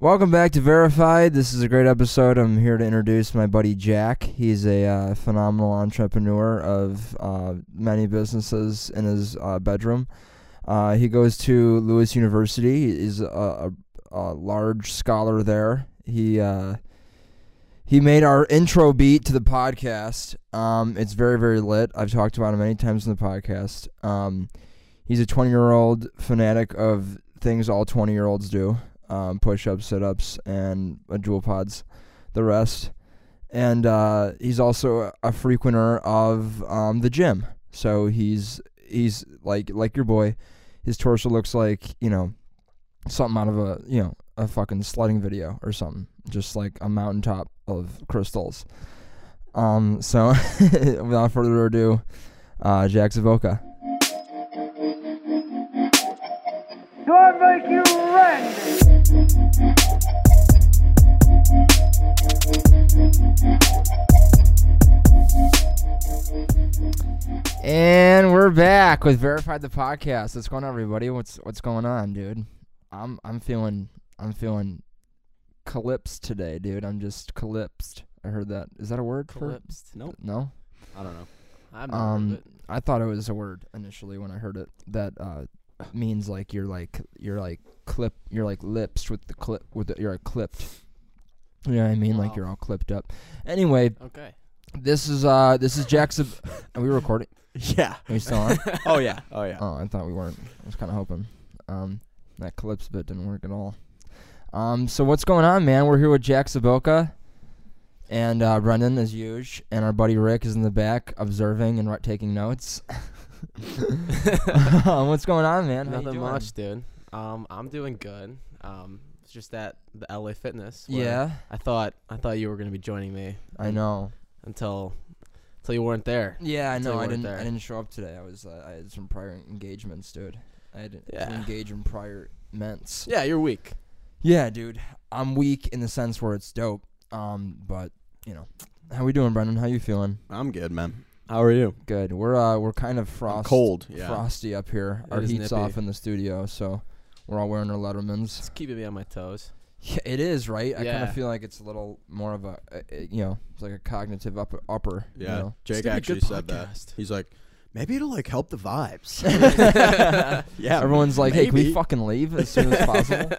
Welcome back to Verified. This is a great episode. I'm here to introduce my buddy Jack. He's a uh, phenomenal entrepreneur of uh, many businesses in his uh, bedroom. Uh, he goes to Lewis University. He's a, a, a large scholar there. He uh, he made our intro beat to the podcast. Um, it's very very lit. I've talked about him many times in the podcast. Um, he's a 20 year old fanatic of things all 20 year olds do um, push ups, sit ups, and uh, Juul pods, the rest. And uh, he's also a frequenter of um, the gym. So he's he's like like your boy. His torso looks like you know something out of a you know a fucking sledding video or something, just like a mountaintop of crystals. Um. So without further ado, uh, Jack Zavoka. Do I make you ready? And we're back with Verified the podcast. What's going on, everybody? What's what's going on, dude? I'm I'm feeling I'm feeling calypsed today, dude. I'm just calypsed. I heard that. Is that a word for? Calypsed. Nope. No. I don't know. Um, heard of it. I thought it was a word initially when I heard it. That uh, means like you're like you're like clip you're like lips with the clip with the, you're like clipped. You know what I mean? Like you're all clipped up. Anyway, Okay. this is uh this is Jackson. Are we recording? Yeah. Are we still on? Oh yeah. Oh yeah. Oh, I thought we weren't. I was kind of hoping. Um, that calypso bit didn't work at all. Um, so what's going on, man? We're here with Jack Saboka and uh, Brendan, as usual, and our buddy Rick is in the back observing and taking notes. Um, what's going on, man? How you Nothing doing? much, dude. Um, I'm doing good. Um, it's just that the LA Fitness. Yeah, I thought I thought you were gonna be joining me I know. until until you weren't there. Yeah, I know. I didn't. there. I didn't show up today. I was. Uh, I had some prior engagements, dude. I had to engage in prior ments. Yeah, you're weak. Yeah, dude. I'm weak in the sense where it's dope. Um, but you know, how we doing, Brendan? How you feeling? I'm good, man. How are you? Good. We're uh we're kind of I'm frost cold. Yeah. frosty up here. It Our is heat's nippy. off in the studio, so we're all wearing our Lettermans. It's keeping me on my toes. Yeah, it is right. I kind Yeah. of feel like it's a little more of a, uh, uh, you know, it's like a cognitive upper. upper you Yeah. know? Jake gonna be a actually good said that. podcast. He's like, maybe it'll like help the vibes. yeah. Everyone's like, "Hey, can we maybe. fucking leave as soon as possible?"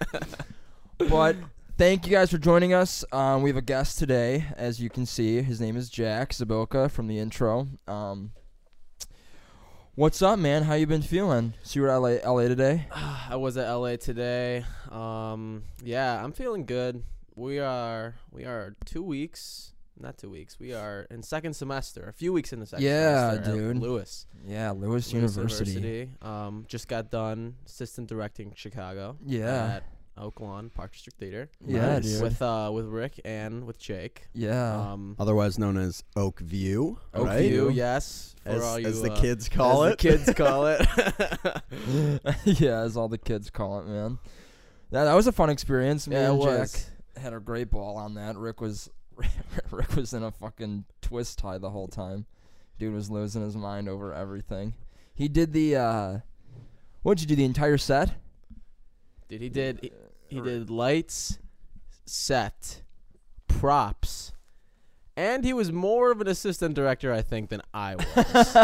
but thank you guys for joining us. Um, we have a guest today, as you can see. His name is Jack Zaboka from the intro. Um, what's up, man? How you been feeling? So you were at LA, LA today? I was at LA today. Um, yeah, I'm feeling good. We are we are two weeks, not two weeks. We are in second semester. A few weeks in the second Yeah, semester. dude. Lewis. Yeah, Lewis, Lewis University. University. Um, just got done assistant directing Chicago. Yeah. At Oak Lawn Park District Theater. Yeah, Nice. dude. With uh with Rick and with Jake. yeah. Um, Otherwise known as Oak View. Oak right? View, yes. For As, all you, as the uh, kids call as it. The kids call it. yeah, as all the kids call it, man. That that was a fun experience. Me yeah, it and was. Jack had a great ball on that. Rick was Rick was in a fucking twist tie the whole time. Dude was losing his mind over everything. He did the uh what'd you do, the entire set? Dude, he did. He, he Or- did lights, set, props, and he was more of an assistant director, I think, than I was.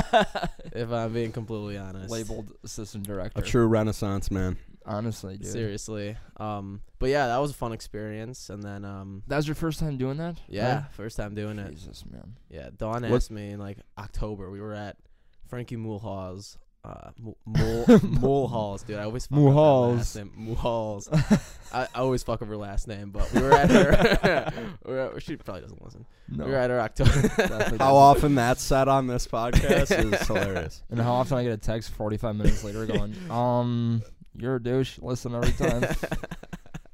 if I'm being completely honest. Labeled assistant director. A true renaissance man. Honestly, dude. Seriously. Um. But yeah, that was a fun experience. And then um. That was your first time doing that? Yeah, Right? first time doing it. Jesus, man. Yeah, Dawn What- asked me in like October. We were at Frankie Mulhall's. Uh, Mul- Mul- Mulhall's, dude. I always fuck up that Mulhall's. last name. Mulhall's. I, I always fuck up her last name, but we were at her. we were at, she probably doesn't listen. No. We were at her October. How often that's said on this podcast is hilarious. And how often I get a text 45 minutes later going, um, you're a douche. Listen every time.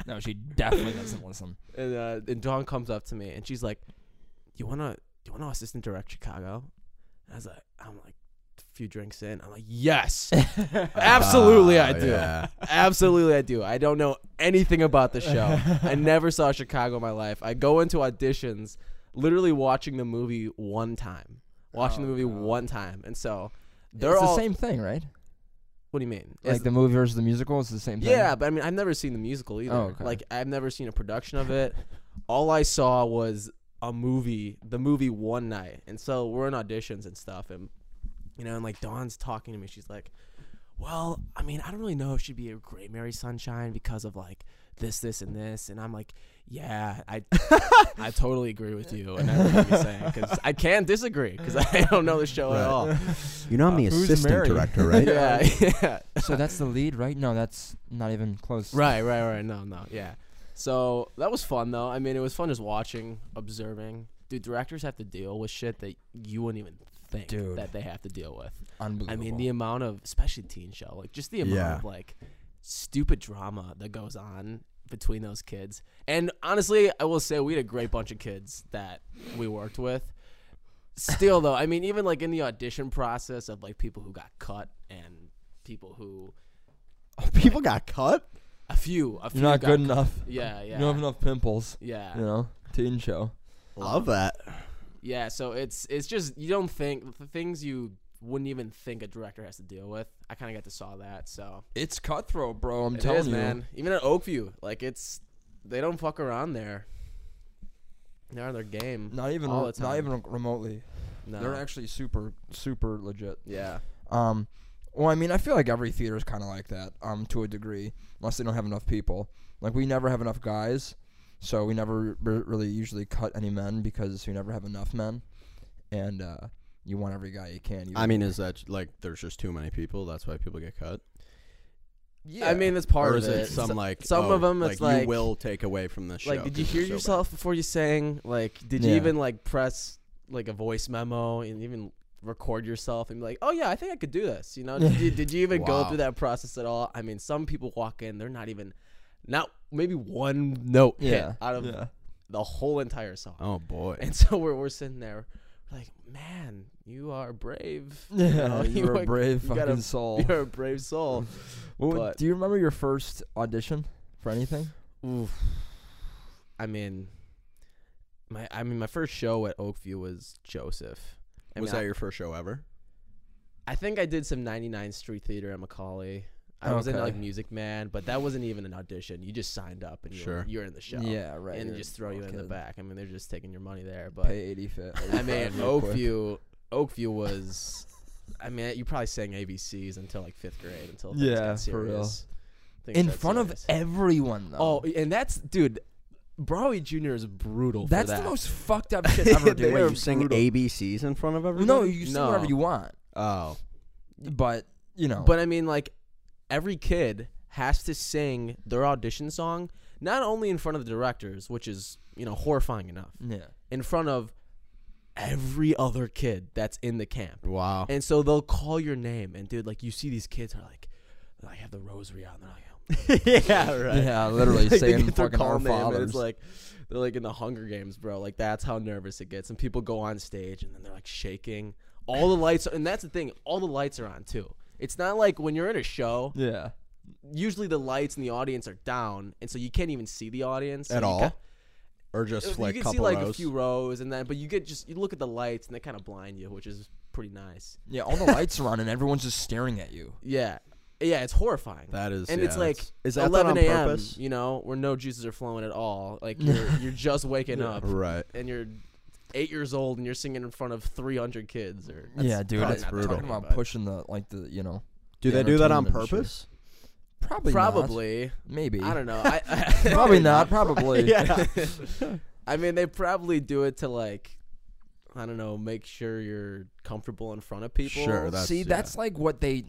no, she definitely doesn't listen. and uh, and Dawn comes up to me and she's like, "You wanna, you wanna assistant direct Chicago?" And I was like, "I'm like, a few drinks in, I'm like, yes, absolutely, I Ah, do, yeah. absolutely, I do. I don't know anything about the show. I never saw Chicago in my life. I go into auditions, literally watching the movie one time, watching Oh, the movie God. one time, and so they're it's all the same thing, right? What do you mean? Like Is- the movie versus the musical is the same thing. yeah, but I mean, I've never seen the musical either. Oh, okay. Like, I've never seen a production of it. All I saw was a movie, the movie one night, and so we're in auditions and stuff, and you know, and like Dawn's talking to me. She's like, "Well, I mean, I don't really know if she'd be a great Mary Sunshine because of like this, this, and this," and I'm like, "Yeah, I, I totally agree with you," and everything you're saying because I can't disagree because I don't know the show at all. You know I'm the Uh, who's assistant Mary? director, right? yeah, yeah. So that's the lead, right? No, that's not even close. Right, right, right. No, no, yeah. So that was fun though. I mean, it was fun just watching, observing. Dude, directors have to deal with shit that you wouldn't even think Dude. that they have to deal with. I mean, the amount of, especially teen show, like just the amount Yeah. of like stupid drama that goes on between those kids. And honestly, I will say we had a great bunch of kids that we worked with. Still though, I mean, even like in the audition process of like people who got cut and people who oh, People got cut. a few, a few You're not good cut. enough. Yeah, yeah. You don't have enough pimples. Yeah. You know, teen show. Love that. Yeah, so it's it's just you don't think the things you wouldn't even think a director has to deal with. I kind of got to saw that, so It's cutthroat, bro. I'm It telling is, you. man. Even at Oakview, like it's they don't fuck around there. They're on their game. Not even. all the not even remotely. No. They're actually super, super legit. yeah. Um, well, I mean, I feel like every theater is kind of like that, um, to a degree, unless they don't have enough people. Like we never have enough guys, so we never r- really usually cut any men because we never have enough men, and uh, you want every guy you can. You I mean, is that like there's just too many people? That's why people get cut. yeah. I mean, that's part or of is it it. some like some oh, of them, it's like you will take away from this show? like, did you 'cause hear it's so yourself before you sang? Like, did you Yeah. even like press like a voice memo and even record yourself and be like, oh yeah, I think I could do this. You know, did you, did you even go Wow. through that process at all? I mean, some people walk in, they're not even, not maybe one note hit out of yeah. the whole entire song. Oh boy. And so we're, we're sitting there, like, man, you are brave. You Yeah, know, you're a brave you gotta- fucking soul. You're a brave soul. What would- but- do you remember your first audition for anything? Oof. I mean, my I mean, my first show at Oakview was Joseph. I was mean, that your first show ever? I, I think I did some 99th Street Theater at McAuley. I was in Okay. like Music Man, but that wasn't even an audition. You just signed up and you're, Sure. you're in the show. Yeah, right. And you're they just throw you in the fucking back. I mean, they're just taking your money there. But Pay eighty fit. I mean, 85 real quick. Oakview, Oakview was. I mean, you probably sang ABCs until like fifth grade until things Yeah, got for real. serious. Things in got front of serious. everyone though. Oh, and that's dude. Broadway Junior is brutal. that's for the that. most fucked up shit ever, They dude. Wait, you sing. ABCs in front of everybody? No, you can sing whatever you want, Oh, but you know. But I mean, like every kid has to sing their audition song, not only in front of the directors, which is you know horrifying enough, yeah, in front of every other kid that's in the camp. wow. And so they'll call your name, and dude, like you see these kids are like, they like have the rosary on, they're like, oh yeah, right. yeah, literally like, saying their call our name, and it's like they're like in the Hunger Games, bro. Like that's how nervous it gets, and people go on stage, and then they're like shaking. All the lights, and that's the thing. All the lights are on too. It's not like when you're in a show. yeah, Usually the lights in the audience are down, and so you can't even see the audience At all? ca- Or just like you can couple see like rows. a few rows, and then but you get just you look at the lights, and they kind of blind you, which is pretty nice. yeah. All the lights are on and everyone's just staring at you. Yeah, yeah, it's horrifying. That is, and yeah, it's like is that 11 a.m. You know, where no juices are flowing at all. Like you're you're just waking Yeah. up, Right. and you're eight years old, and you're singing in front of 300 kids. Or yeah, dude. probably That's not that Talking about but pushing the like the you know. Do the they do that on entertainment shit. purpose? Probably. not. Probably. Maybe. I don't know. I, I Probably not. Probably. yeah. I mean, they probably do it to like, I don't know, make sure you're comfortable in front of people. Sure, that's- See, yeah. that's like what they.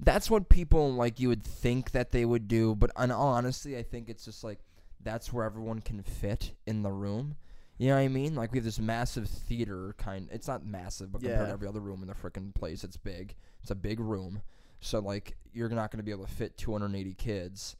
That's what people like. You would think that they would do, but in all honesty, I think it's just like that's where everyone can fit in the room. You know what I mean? Like we have this massive theater kind. It's not massive, but compared Yeah. to every other room in the freaking place, it's big. It's a big room, so like you're not going to be able to fit 280 kids,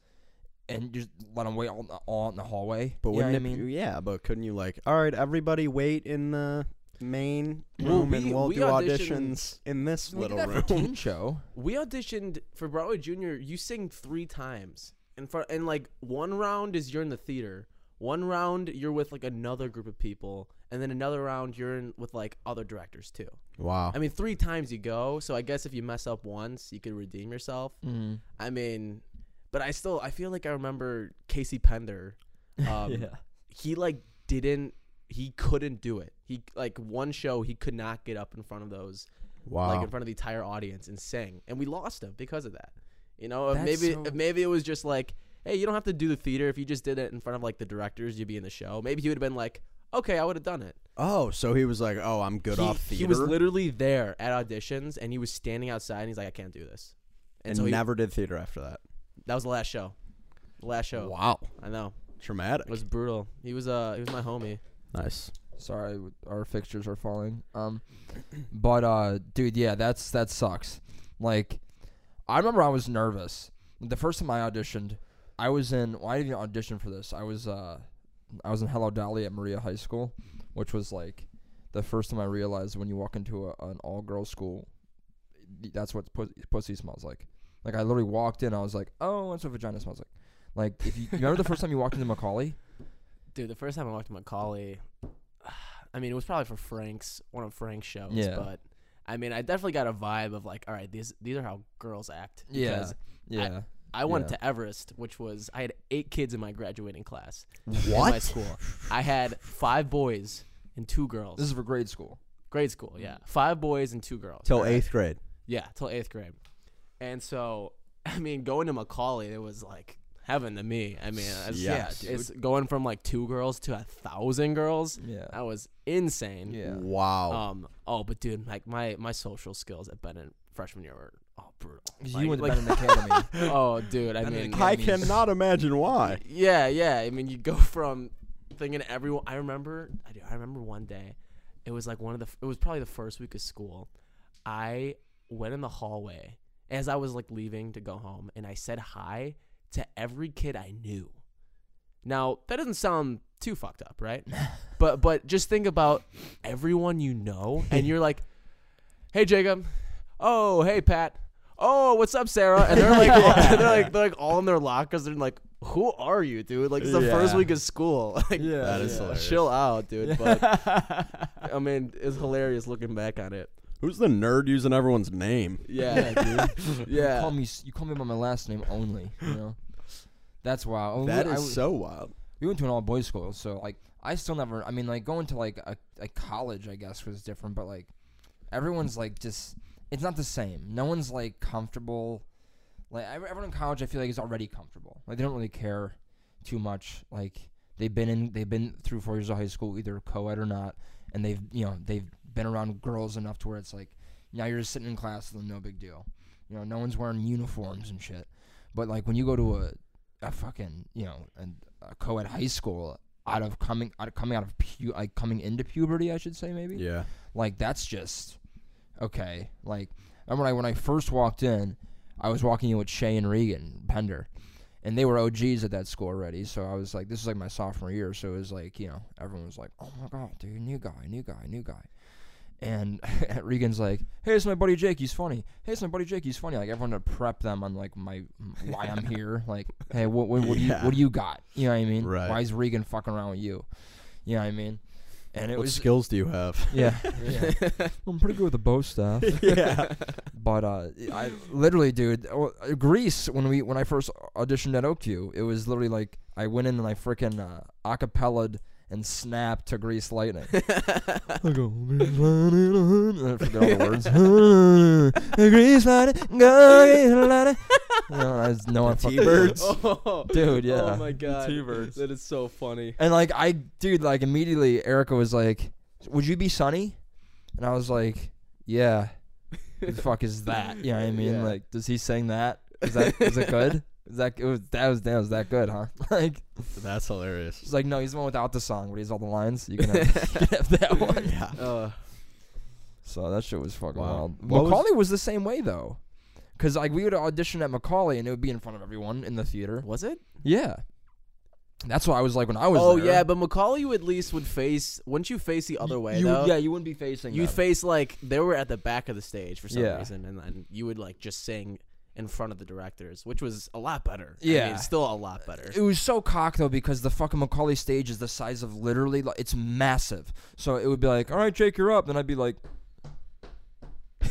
and just let them wait all, all out in the hallway. But you know wouldn't what it I mean? yeah, but couldn't you like, all right, everybody wait in the main Well, room and we- we'll we do auditioned- auditions in this We did little that room. for teen show. we auditioned for Broadway Junior. You sing three times in front, and like one round is you're in the theater. One round you're with like another group of people, and then another round you're in with like other directors too. Wow. I mean, three times you go, so I guess if you mess up once, you could redeem yourself. Mm. I mean, but I still I feel like I remember Casey Pender. Um, yeah. He like didn't. He couldn't do it. He like one show he could not get up in front of those wow. like in front of the entire audience and sing, and we lost him because of that. You know, if maybe so- maybe it was just like, hey, you don't have to do the theater. If you just did it in front of like the directors, you'd be in the show. Maybe he would have been like, okay, I would have done it. oh, so he was like, "Oh, I'm good he, off theater." he was literally there at auditions, and he was standing outside, and he's like, I can't do this. and so he- never did theater after that. that was the last show. The last show. Wow. I know. Traumatic. It was brutal. He was uh he was my homie. nice. Sorry, our fixtures are falling. Um, but uh, dude, yeah, that's that sucks. Like, I remember I was nervous the first time I auditioned. I was in. Well, I didn't even audition for this. I was uh, I was in Hello Dolly at Maria High School, which was like the first time I realized when you walk into a, an all girls school, that's what pus- pussy smells like. Like I literally walked in, I was like, oh, that's what vagina smells like. Like if you, you remember the first time you walked into McAuley, Dude, the first time I walked to McAuley, I mean, it was probably for Frank's one of Frank's shows. Yeah. But I mean, I definitely got a vibe of like, all right, these these are how girls act. Yeah. Yeah, I went Yeah. to Everest, which was I had eight kids in my graduating class in my What? school. I had five boys and two girls. this is for grade school. grade school, yeah, five boys and two girls. Till Alright. eighth grade. Yeah, till eighth grade. And so, I mean, going to McAuley, it was like heaven to me. I mean, it's, Yeah, it's going from like two girls to a thousand girls. Yeah. That was insane. Yeah. Wow. Um. Oh, but dude, like my my social skills at Bennett freshman year were brutal. 'Cause Like- you went to like- Bennett Academy. Oh, dude. I Bennett mean, Academy. I cannot imagine why. yeah, yeah. I mean, you go from thinking everyone. I remember. I do. I remember one day. It was like one of the. It was probably the first week of school. I went in the hallway as I was like leaving to go home, and I said hi to every kid I knew. Now that doesn't sound too fucked up, right? but but just think about everyone you know, and you're like, "Hey Jacob, oh hey Pat, oh what's up Sarah?" And they're like, all, they're like they're like all in their lockers. They're like, "Who are you, dude? Like it's the first week of school. like, Yeah, That is yeah. hilarious. chill out, dude." But I mean, it's hilarious looking back on it. Who's the nerd using everyone's name? Yeah, dude. yeah. You call me. You call me by my last name only. You know. That's wild. Oh, That we- is w- so wild. We went to an all boys school, so like I still never. I mean, like going to like a, a college, I guess was different, but like everyone's like just. It's not the same. No one's like comfortable. Like everyone in college, I feel like is already comfortable. Like they don't really care too much. Like they've been in, they've been through four years of high school, either co-ed or not, and they've you know they've been around girls enough to where it's like now you're just sitting in class with them, no big deal. You know, no one's wearing uniforms and shit. But like when you go to a a fucking you know a, a co-ed high school out of coming out of coming out of pu- like coming into puberty, I should say maybe. Yeah. Like that's just okay. Like I remember when I, when I first walked in, I was walking in with Shay and Regan Pender, and they were OGs at that school already. So I was like, this is like my sophomore year. So it was like you know everyone was like, oh my god, dude, new guy, new guy, new guy. And Regan's like, "Hey, it's my buddy Jake. He's funny. Hey, it's my buddy Jake. He's funny." Like everyone to prep them on like my why I'm here. Like, hey, what what, what do you Yeah. what do you got? You know what I mean? Right. Why is Regan fucking around with you? You know what I mean? And it what was skills do you have? yeah, yeah. I'm pretty good with the bow staff. yeah. But uh, I literally, dude, oh, uh, Grease. When we when I first auditioned at OQ, it was literally like I went in and I freaking uh, acapellaed and snap to Grease Lightning. I go Grease Lightning, I forget all the words. Grease Lightning, go Grease Lightning. You know, I just know I fucking T-Birds? Oh, Dude, yeah. Oh my god. T-Birds. That is so funny. And like I, dude, like immediately Erica was like, "Would you be Sonny?" And I was like, "Yeah." Who the fuck is that? You know what I mean? Yeah. Like, does he sing that? Is that is it good? Is that it was that was that was that good, huh? like, That's hilarious. it's like no, he's the one without the song, but he's all the lines. You can have, you can have that one. Yeah. Uh, So that shit was fucking Wow. wild. What McAuley was, the same way though, because like we would audition at McAuley and it would be in front of everyone in the theater. was it? Yeah, that's what I was like when I was. Oh there. yeah, but McAuley you at least would face. Wouldn't you face the other way You, though? yeah, you wouldn't be facing. You'd them. face like they were at the back of the stage for some Yeah. reason, and then you would like just sing in front of the directors, which was a lot better. I mean, Yeah. still a lot better. It was so cock though because the fucking McAuley stage is the size of literally like, it's massive. So it would be like, all right, Jake, you're up. Then I'd be like,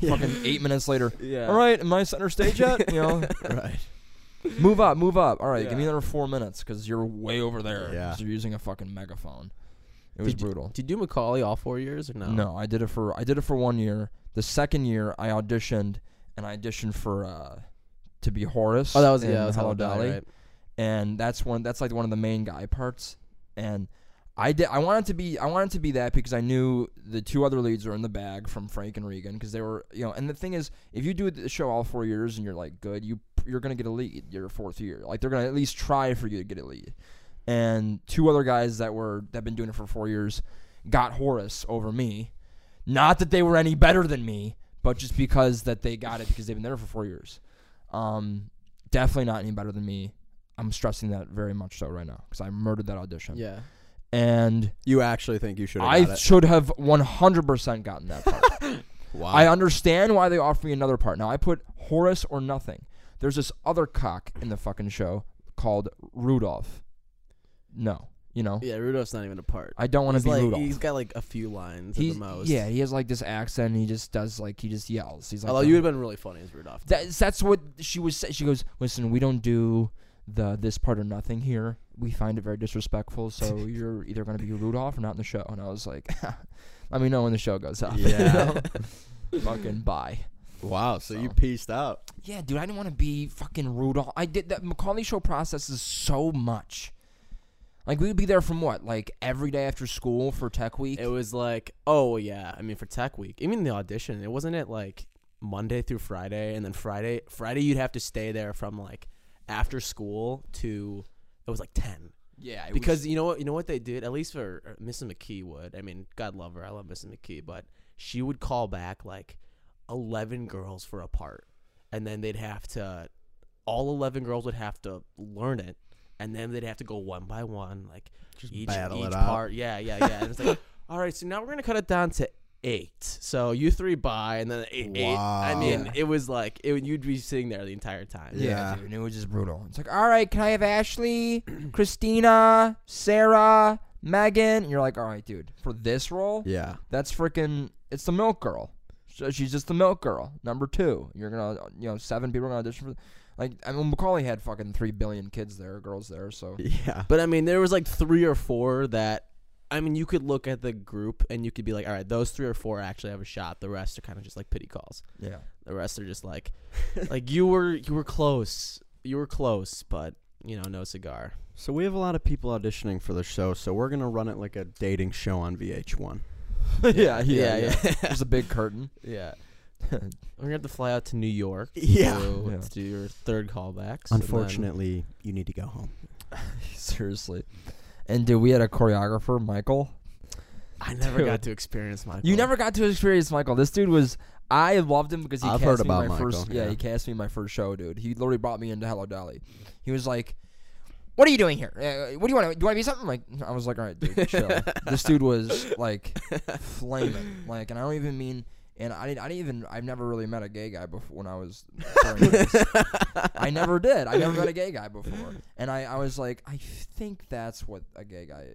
fucking eight minutes later. yeah. All right, am I center stage yet? You know, right. move up, move up. All right, give me another four minutes because you're way over there. Yeah. you're using a fucking megaphone. It was Did you- brutal. Did you do McAuley all four years or no? No, I did it for I did it for one year. The second year, I auditioned and I auditioned for uh to be Horace. Oh, that was in yeah. That was Hello Dolly. Right? and that's one that's like one of the main guy parts. And I did I wanted to be I wanted to be that because I knew the two other leads were in the bag from Frank and Regan because they were you know. And the thing is, if you do the show all four years and you're like good, you you're gonna get a lead your fourth year. Like they're gonna at least try for you to get a lead. And two other guys that were that been doing it for four years got Horace over me. Not that they were any better than me, but just because that they got it because they've been there for four years. Um, definitely not any better than me. I'm stressing that very much so right now because I murdered that audition. Yeah. And You actually think you should have I should have 100% gotten that part. Wow. I understand why they offered me another part. Now I put Horace or nothing. There's this other cock in the fucking show called Rudolph. No, you know, Yeah. Rudolph's not even a part. I don't want to be like, Rudolph. He's got like a few lines He's- at the most. Yeah, he has like this accent. and He just does like he just yells. He's like, Although you would have been really funny as Rudolph. That's that's what she was. Say. She goes, listen, we don't do the this part or nothing here. We find it very disrespectful. So you're either going to be Rudolph or not in the show. And I was like, let me know when the show goes up. you Yeah. know? fucking bye. wow. So, you So. pieced out. Yeah, dude, I didn't want to be fucking Rudolph. I did that McAuley show process is so much. Like we would be there from what, like every day after school for Tech Week. It was like, oh yeah. I mean, for Tech Week, even the audition, it wasn't it like Monday through Friday, and then Friday, Friday you'd have to stay there from like after school to it was like ten. yeah, it because was, you know what you know what they did at least for uh, Mrs. McKee would I mean God love her I love Mrs. McKee but she would call back like eleven girls for a part and then they'd have to all eleven girls would have to learn it and then they'd have to go one by one like Just each battle each it out. part yeah yeah yeah and it's like all right so now we're gonna cut it down to eight so you three by and then eight, eight. I mean Yeah. it was like it, you'd be sitting there the entire time Yeah, Yeah. and it was just brutal. It's like, all right, can I have Ashley, Christina, Sarah, Megan? And you're like, all right, dude, for this role, Yeah. that's freaking, it's the milk girl. So she's just the milk girl. Number two, you're gonna, you know, seven people are gonna audition for. Like, I mean, McAuley had fucking three billion kids there, girls there. So Yeah. But I mean, there was like three or four that I mean, you could look at the group and you could be like, all right, those three or four actually have a shot. The rest are kind of just like pity calls. yeah, The rest are just like, like you were you were close, you were close, but you know, no cigar. So we have a lot of people auditioning for the show, so we're gonna run it like a dating show on VH1. yeah, yeah, yeah. There's a big curtain. yeah. We're gonna have to fly out to New York. Yeah. To, Yeah. do your third callbacks. and then- Unfortunately, you need to go home. Seriously. And dude, we had a choreographer, Michael. I never Dude. got to experience Michael. You never got to experience Michael. This dude was. I loved him because he I've cast heard me about my Michael, first. Yeah, yeah. he cast me my first show, dude. He literally brought me into Hello Dolly. He was like, "What are you doing here? Uh, what do you want? to Do you want to be something?" Like, I was like, "All right, dude, chill." this dude was like flaming, like, and I don't even mean. And I didn't. I didn't even. I've never really met a gay guy before when I was. I never did. I never met a gay guy before, and I, I was like, I think that's what a gay guy,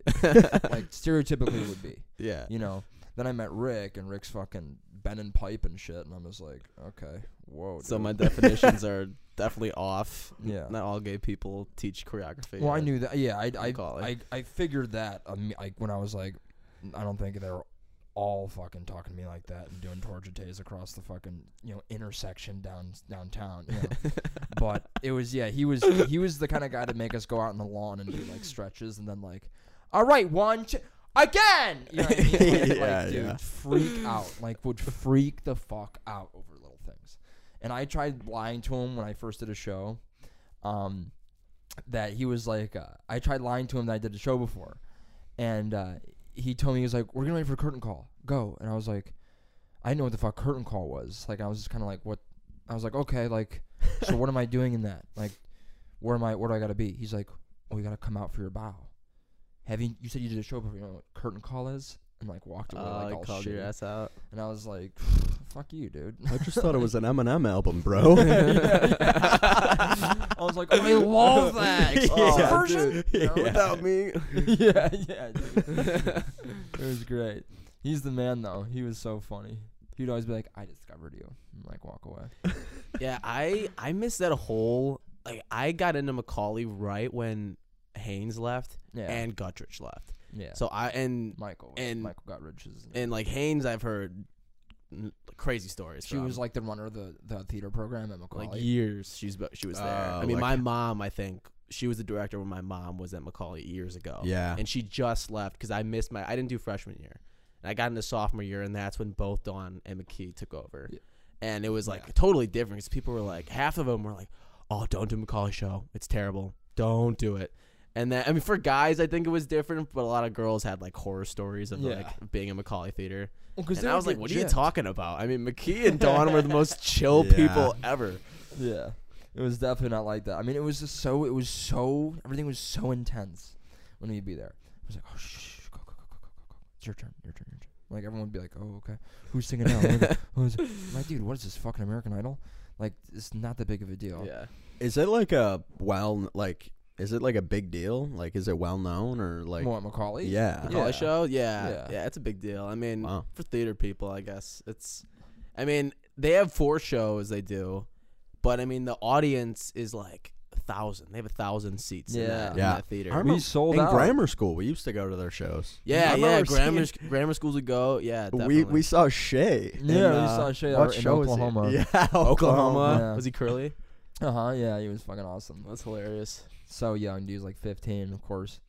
like stereotypically would be Yeah. you know. Then I met Rick, and Rick's fucking bending pipe and shit, and I was like, okay, whoa. So dude. my definitions are definitely off. Yeah. Not all gay people teach choreography. well, I knew that. Yeah, I, I. I, I figured that. Um, like when I was like, I don't think they were all fucking talking to me like that and doing tays across the fucking you know intersection down downtown. You know? but it was yeah, he was he was the kind of guy to make us go out on the lawn and do like stretches and then like, all right, one, two, again. You know what I mean? Like, Yeah, like, dude, yeah. freak out, like would freak the fuck out over little things. And I tried lying to him when I first did a show, um, that he was like, uh, I tried lying to him that I did a show before, and uh, he told me he was like, we're gonna wait for a curtain call, go. And I was like, I didn't know what the fuck curtain call was. Like I was just kind of like, what? I was like, okay, like, so what am I doing in that? Like, where am I? Where do I gotta be? He's like, well, you gotta come out for your bow. Have you? You said you did a show before. You know what curtain call is? And like walked away Uh, like all called your ass out. And I was like, "Fuck you, dude." I just thought it was an Eminem album, bro. I was like, I love that exclusive Yeah, version. dude. You? Yeah. Without me. yeah, yeah. Dude. it was great. He's the man, though. He was so funny. He'd always be like, "I discovered you," and like walk away. yeah, I I missed that whole like I got into McAuley right when Haynes left Yeah, and Guttridge left. Yeah. So I and Michael and- Michael Guttridge's. and like Haynes, I've heard crazy stories. she was like the runner of the the theater program at McAuley. like years she's she was there. Oh, I mean, like- my mom, I think she was the director when my mom was at McAuley years ago. yeah. and she just left because I missed my I didn't do freshman year, and I got into sophomore year, and that's when both Dawn and McKee took over, Yeah. and it was like Yeah. totally different because people were like half of them were like, "Oh, don't do McAuley show, it's terrible, don't do it." And then I mean, for guys, I think it was different, but a lot of girls had like horror stories of Yeah. like being in McAuley theater, Well, 'cause and I was like, get "What are you talking about?" I mean, McKee and Dawn were the most chill Yeah. people ever. Yeah. It was definitely not like that. I mean, it was just so. It was so. Everything was so intense when we'd be there. It was like, oh, shh, shh, go, go, go, go, go, go, go. It's your turn, your turn, your turn. Like everyone would be like, oh, okay, who's singing now? Like, Who's I'm like, dude, what is this fucking American Idol? Like, it's not that big of a deal. Yeah, Is it like a well like is it like a big deal? Like is it well known or like More McAuley. Yeah. McAuley Yeah. show, yeah, Yeah. yeah, it's a big deal. I mean, Wow. for theater people, I guess it's. I mean, they have four shows they do, but I mean the audience is like a thousand. They have a thousand seats. in Yeah. in Yeah. that theater. I we sold in out. grammar school we used to go to their shows. yeah, I yeah. Grammar seeing- grammar schools would go. Yeah, definitely. We we saw Shay. in, Yeah, we uh, saw Shay what in show is he? Oklahoma. Yeah, Oklahoma. Yeah. Was he curly? Uh huh. Yeah, he was fucking awesome. That's hilarious. So young, dude. He was like 15, of course.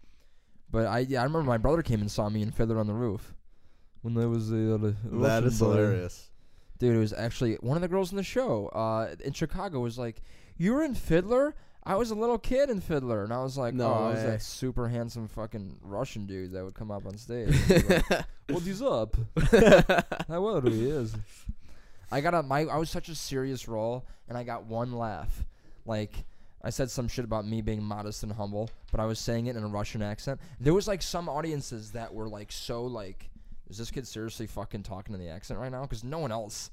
But I, yeah, I remember my brother came and saw me in Fiddler on the Roof when there was the. Uh, That is boy. hilarious. Dude, it was actually one of the girls in the show uh, in Chicago was like, "You were in Fiddler." I was a little kid in Fiddler, and I was like, No "Oh, I was that super handsome fucking Russian dude that would come up on stage." He's like, what is up? How well he is. I got a my. I was such a serious role, and I got one laugh. Like I said some shit about me being modest and humble, but I was saying it in a Russian accent. There was like some audiences that were like so like, is this kid seriously fucking talking in the accent right now? Because no one else.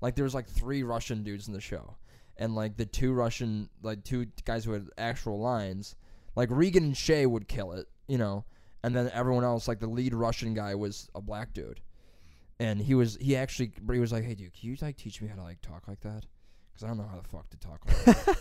Like there was like three Russian dudes in the show, and like the two Russian like two guys who had actual lines, like Regan and Shay would kill it, you know, and then everyone else like the lead Russian guy was a black dude, and he was he actually he was like, hey dude, can you like teach me how to like talk like that? Because I don't know how the fuck to talk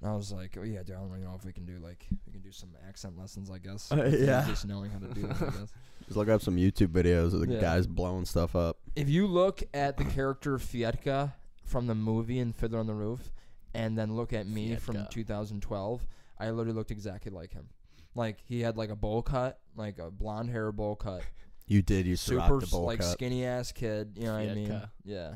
and I was like, oh yeah, dude, I don't really know if we can do like we can do some accent lessons, I guess. Uh, yeah. just knowing how to do that, I guess. Just look up some YouTube videos of the Yeah. guys blowing stuff up. If you look at the character Fyedka from the movie in Fiddler on the Roof, and then look at me from 2012, I literally looked exactly like him. Like he had like a bowl cut, like a blonde hair bowl cut, You did used to rock super the bowl like cut. skinny ass kid. You know what I mean? Yeah,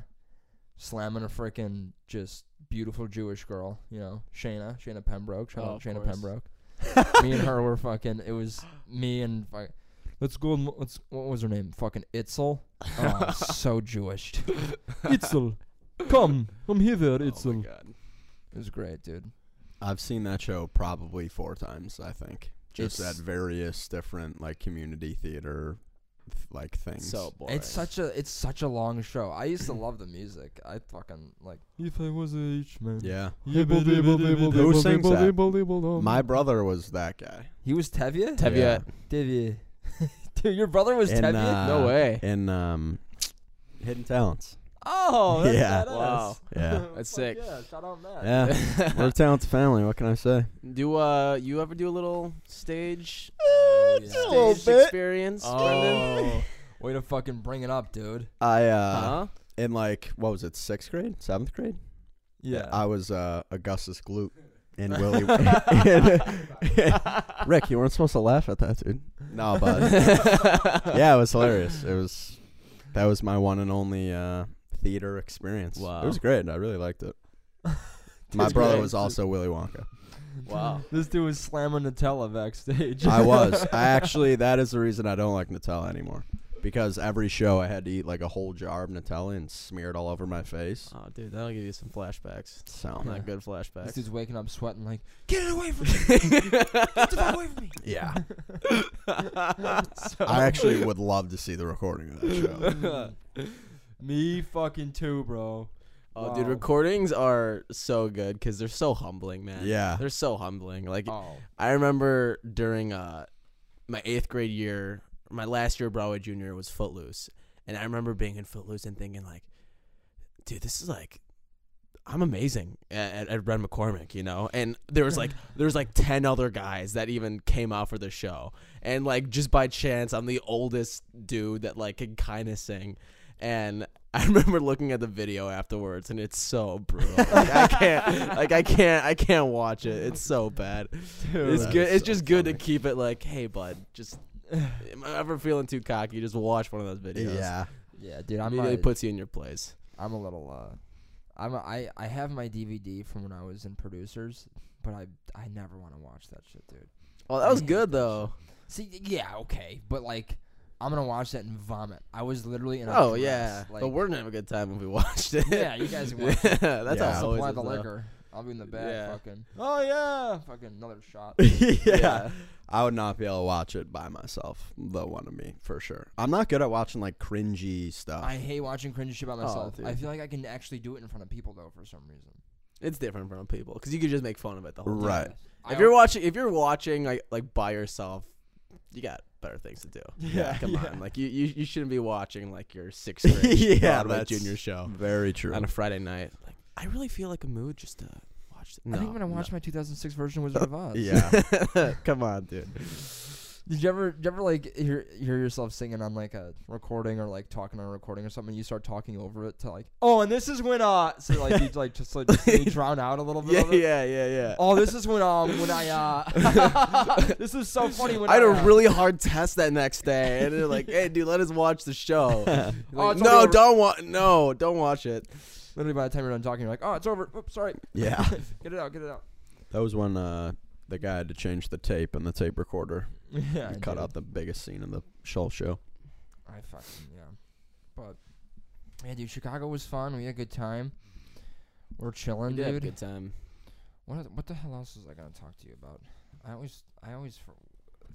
slamming a freaking just beautiful Jewish girl. You know, Shayna, Shayna Pembroke. Shout Oh, out Shayna course. Pembroke. me and her were fucking. It was me and. fu- Let's go. and- Let's. What was her name? Fucking Itzel. Oh, so Jewish. dude. Itzel, come, come here, Oh my god. It was great, dude. I've seen that show probably four times. I think just It's- at various different like community theater th- like things. So boring. It's such a. It's such a long show. I used to love the music. I fucking like. If I was a H man. yeah. Who Who sings that? My brother was that guy. He was Tevye. Tevye. Yeah. Tevye. Dude, your brother was In, Tevye. uh, No way. In um, Hidden Talents. Oh, that's yeah. badass. Wow. Yeah. That's Fuck sick. Yeah, shout out Matt. Yeah. We're a talented family. What can I say? Do uh you ever do a little stage Oh, just yeah. a little stage bit. experience, Brendan? Oh, way to fucking bring it up, dude. I uh, Huh? in like what was it, sixth grade, seventh grade? Yeah. I was uh, Augustus Gloop in Willie. Rick, you weren't supposed to laugh at that, dude. No, but yeah, it was hilarious. It was that was my one and only uh, theater experience. Wow. it was great. I really liked it. my brother great. was also Willy Wonka. Wow. this dude was slamming Nutella backstage. I was. I actually. That is the reason I don't like Nutella anymore. because every show I had to eat like a whole jar of Nutella and smear it all over my face. Oh, dude, that'll give you some flashbacks. So Not good flashbacks. This dude's waking up sweating like, get it away from me! Get the fuck away from me! yeah, So- I actually would love to see the recording of that show. Me fucking too, bro. Oh, dude, recordings are so good because they're so humbling, man. Yeah. they're so humbling. Like Oh, I remember during uh my eighth grade year, my last year of Broadway Junior was Footloose, and I remember being in Footloose and thinking like, dude, this is like. I'm amazing at, at, Ren McCormack, you know, and there was like there was like ten other guys that even came out for the show, and like just by chance, I'm the oldest dude that like can kind of sing, and I remember looking at the video afterwards, and it's so brutal. Like, I can't, like I can't, I can't watch it. It's so bad. it's good. It's so just good to keep it like, hey, bud, just am I ever feeling too cocky? Just watch one of those videos. Yeah, yeah, dude. I'm immediately a, puts you in your place. I'm a little. uh I'm a, I I have my DVD from when I was in producers, but I I never want to watch that shit, dude. Well, that was good though. See, yeah, okay, but like, I'm gonna watch that and vomit. I was literally in a Oh dress, yeah, like, but we're gonna have a good time if we watched it. Yeah, you guys watch yeah, it. that's Yeah. always supply the though. liquor. I'll be in the back, Yeah. fucking. Oh yeah, fucking another shot. yeah. I would not be able to watch it by myself. The one of me for sure. I'm not good at watching like cringy stuff. I hate watching cringy shit by oh, myself. I feel like I can actually do it in front of people though, for some reason. It's different from people because you could just make fun of it the whole time. Right. If you're watching, if you're watching like like by yourself, you got better things to do. Yeah, come yeah. on. Like you, you, you shouldn't be watching like your sixth grade Yeah, Broadway junior show Very true. on a Friday night. Like I really feel like a mood just to watch. It. I No, think I'm gonna watch my 2006 version of Wizard of Oz. yeah. Come on, dude. Did you ever, did you ever like hear hear yourself singing on like a recording or like talking on a recording or something? You start talking over it to like, oh, and this is when uh, so like you like just like you drown out a little bit. Yeah, of it. yeah, yeah, yeah. Oh, this is when um when I uh, this is so funny when I had I, a uh, really hard test that next day, and they're like, "Hey, dude, let us watch the show." Oh, Like, it's no, over. don't watch. No, don't watch it. literally by the time you're done talking, you're like, oh, it's over. Oops, sorry. yeah. Get it out. Get it out. That was when uh, the guy had to change the tape and the tape recorder. Yeah, and I cut did. out the biggest scene in the show show. I fucking yeah. But yeah, dude, Chicago was fun. We had a good time. We're chilling, We did have a dude. good time. What oth- what the hell else was I gonna talk to you about? I always I always for,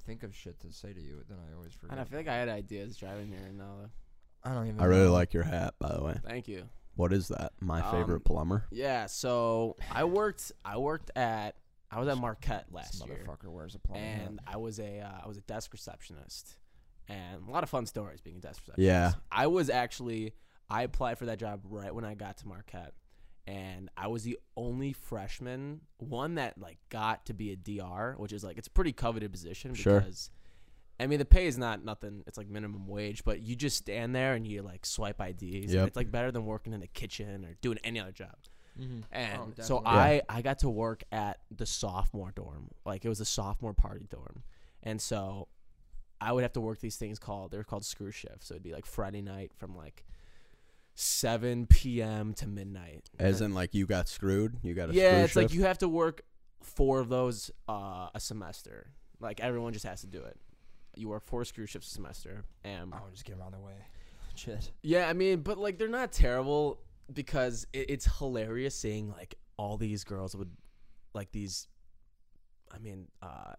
think of shit to say to you, but then I always forget. And I feel like I had ideas driving here, and now, I don't even. I really know. like your hat, by the way. thank you. What is that? My Um, favorite plumber. Yeah, so I worked. I worked at. I was at Marquette last year, motherfucker wears a hat. and I was a. Uh, I was a desk receptionist, and a lot of fun stories being a desk receptionist. Yeah. I was actually. I applied for that job right when I got to Marquette, and I was the only freshman, one that like got to be a DR, which is like it's a pretty coveted position Sure. because. I mean, the pay is not nothing. It's like minimum wage, but you just stand there and you like swipe IDs. Yep. It's like better than working in the kitchen or doing any other job. Mhm. And Oh, so. I I got to work at the sophomore dorm. Like it was a sophomore party dorm. And so I would have to work these things called they're called screw shifts. So it'd be like Friday night from like 7 p.m. to midnight. As in, like, you got screwed? You got a yeah, screw it's like you have to work four of those uh, a semester. Like everyone just has to do it. You work four screw shifts a semester. And Oh, just get him out of the way. Shit. yeah, I mean, but like they're not terrible because it, it's hilarious seeing like all these girls would like these. I mean, uh,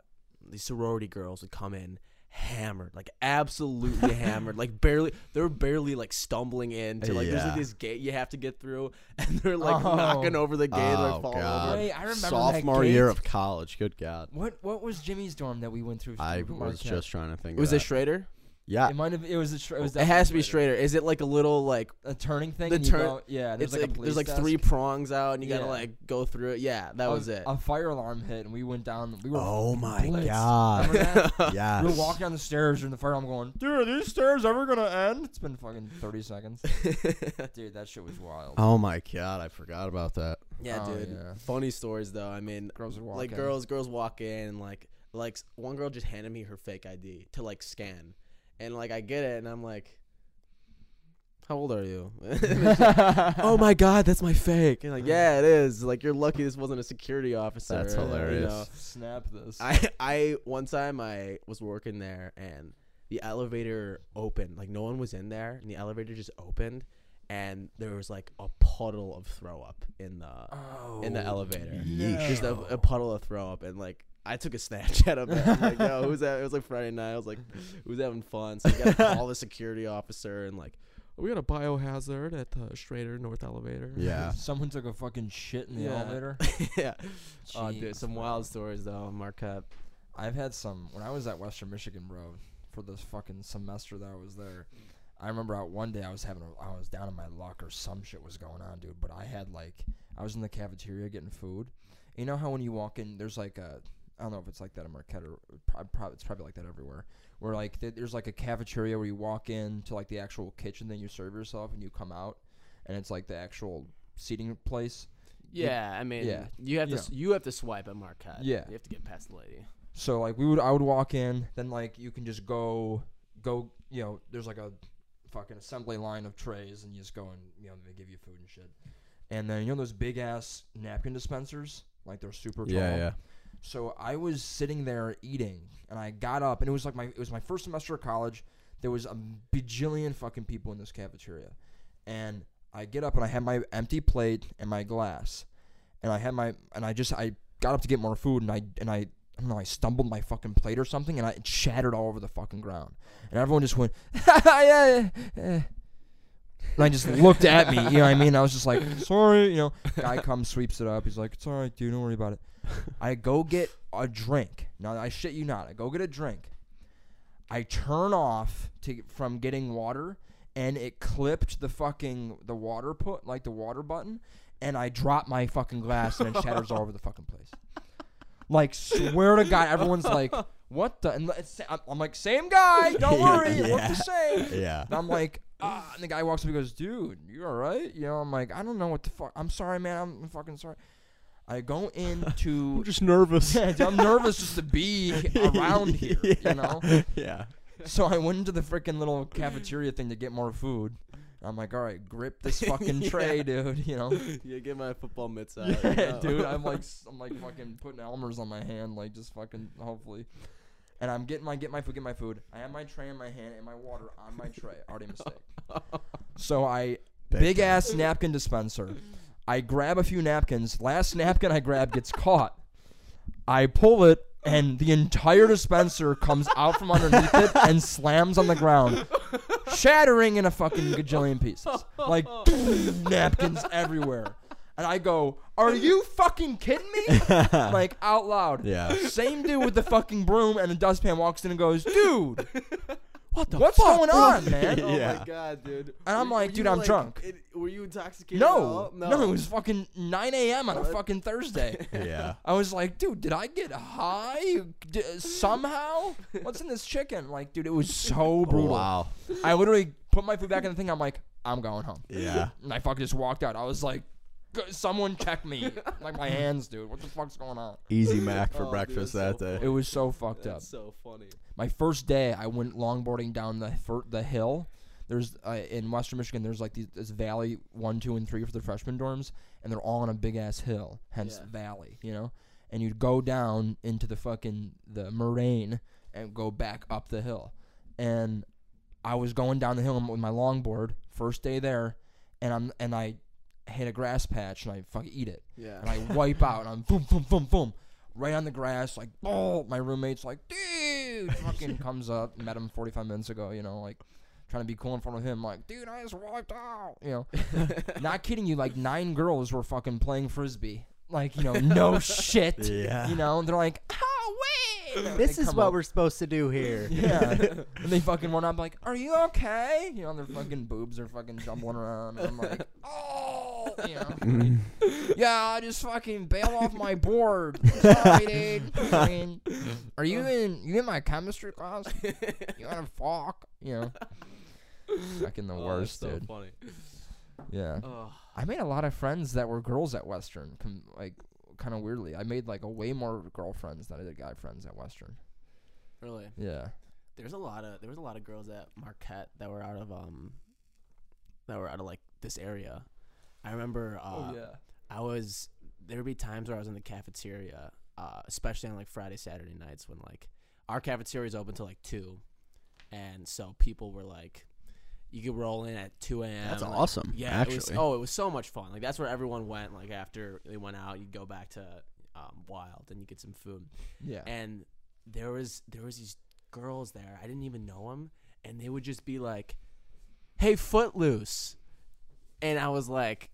these sorority girls would come in hammered, like absolutely hammered, like barely. They're barely like stumbling into like there's like this gate you have to get through, and they're like Oh. knocking over the gate, Oh, like falling God. over. Wait, I remember that Sophomore year of college. Good God. What what was Jimmy's dorm that we went through? I was Marquette? just trying to think. Was of it. Schroeder? Yeah. It might have. It was. A, it was. It has to be straighter. Is it like a little like A turning thing. The turn- yeah. There's it's like, like, there's like police three prongs out, and you gotta like go through it. Yeah, that A- was it. A fire alarm hit, and we went down. We were. Oh my blitzed. God. Yes. We were walking down the stairs, and the fire alarm going, dude, are these stairs ever gonna end? It's been fucking 30 seconds. Dude, that shit was wild. Oh my God. I forgot about that. Yeah, Oh, dude. yeah. Funny stories though. I mean, Girls like in. girls, girls walk in like, like one girl just handed me her fake ID to like scan, and like I get it, and I'm like, "How old are you?" oh my god, that's my fake. And like, yeah, it is. Like, you're lucky this wasn't a security officer. That's you hilarious. know? Snap this. I, I one time I was working there and the elevator opened. Like no one was in there, and the elevator just opened, and there was like a puddle of throw up in the Oh, in the oh, elevator. no. Just a, a puddle of throw up, and like I took a Snapchat of it. I'm like, yo, who's that? It was like Friday night. I was like, who's having fun? So you gotta call the security officer and like, "Oh, we got a biohazard at the Schroeder North Elevator. Yeah. Someone took a fucking shit in the Yeah. elevator. yeah. Oh, dude, some bro. wild stories though, Marquette. I've had some when I was at Western Michigan, bro. For this fucking semester that I was there, I remember out one day I was having a, I was down in my luck or some shit was going on, dude. But I had like I was in the cafeteria getting food. You know how when you walk in, there's like a I don't know if it's like that in Marquette or prob- prob- it's probably like that everywhere. Where like th- there's like a cafeteria where you walk in to like the actual kitchen, then you serve yourself and you come out, and it's like the actual seating place. Yeah, I mean, yeah, you have to yeah. you have to swipe at Marquette. Yeah. you have to get past the lady. So like we would I would walk in, then like you can just go go you know, there's like a fucking assembly line of trays and you just go and you know, they give you food and shit. And then you know those big ass napkin dispensers? Like they're super tall. Yeah, yeah. So I was sitting there eating and I got up and it was like my it was my first semester of college. There was a bajillion fucking people in this cafeteria. And I get up and I had my empty plate and my glass. And I had my and I just I got up to get more food and I and I I don't know, I stumbled my fucking plate or something and I it shattered all over the fucking ground. And everyone just went, yeah, yeah, yeah. And I just looked at me, you know what I mean? I was just like, sorry, you know. Guy comes, sweeps it up. He's like, it's all right, dude. Don't worry about it. I go get a drink. Now, I shit you not. I go get a drink. I turn off to from getting water, and it clipped the fucking the water put like the water button, and I drop my fucking glass and it shatters all over the fucking place. Like swear to God, everyone's like, "What the?" And I'm, like, "Same guy, don't worry, it looked Yeah. the same." Yeah. And I'm like, ah, and the guy walks up and goes, dude, you all right? You know, I'm like, I don't know what the fuck. I'm sorry, man. I'm fucking sorry. I go into. I'm just nervous. Yeah, I'm nervous just to be around here, you know? Yeah. So I went into the freaking little cafeteria thing to get more food. I'm like, all right, grip this fucking tray, dude, you know? Yeah, get my football mitts out. Yeah, you know? dude, I'm like, s- I'm like fucking putting Elmer's on my hand, like just fucking, hopefully. And I'm getting my, get my food, get my food. I have my tray in my hand and my water on my tray. Already a mistake. So I Big big, ass napkin dispenser. I grab a few napkins. Last napkin I grab gets caught. I pull it and the entire dispenser comes out from underneath it and slams on the ground, shattering in a fucking gajillion pieces. Like napkins everywhere. And I go, "Are you fucking kidding me?" like out loud. Yeah. Same dude with the fucking broom and the dustpan walks in and goes, "Dude, What the what's going on, man?" Oh Yeah. my god, dude. And I'm Were- like, were dude, I'm drunk. it- were you intoxicated? No, at all? no, it was fucking 9 a.m. on a fucking Thursday. Yeah. I was like, dude, did I get high D- somehow? What's in this chicken? Like, dude, it was so brutal. Wow. I literally put my food back in the thing. I'm like, I'm going home. Yeah. And I fucking just walked out. I was like, "G- someone check me. like my hands, dude. What the fuck's going on? Easy Mac for Oh, dude, breakfast that's that so day. It was so fucked up. That's so funny. My first day, I went longboarding down the fir- the hill. There's uh, in Western Michigan. There's like these, this valley one, two, and three for the freshman dorms, and they're all on a big ass hill, hence Yeah. valley. You know, and you'd go down into the fucking the moraine and go back up the hill, and I was going down the hill with my longboard first day there, and I'm and I hit a grass patch and I fucking eat it Yeah. and I wipe out and I'm boom boom boom boom right on the grass like oh my roommate's like dude fucking comes up met him 45 minutes ago you know like trying to be cool in front of him like dude I just wiped out you know not kidding you like nine girls were fucking playing frisbee like you know no shit Yeah. you know and they're like oh wait And This they is come what up. we're supposed to do here. yeah and they fucking run up like are you okay you know their fucking boobs are fucking jumbling around and I'm like oh you know Mm. yeah, I just fucking bail off my board. Sorry, dude. Fucking- are you in you in my chemistry class? You want to fuck? You know. Fucking the Oh, that's worst, so dude. funny. Yeah. Oh, I made a lot of friends that were girls at Western. Com- like, kind of weirdly, I made like a way more girlfriends than I did guy friends at Western. really? Yeah. There's a lot of there was a lot of girls at Marquette that were out of um that were out of like this area. I remember uh I was there would be times where I was in the cafeteria, uh, especially on like Friday, Saturday nights when like our cafeteria is open till like two, and so people were like, you could roll in at two a.m. That's like- awesome. Yeah, it was, actually. oh, it was so much fun. Like that's where everyone went. Like after they went out, you'd go back to um, Wild and you get some food. Yeah. And there was there was these girls there. I didn't even know them, and they would just be like, "Hey, Footloose," and I was like,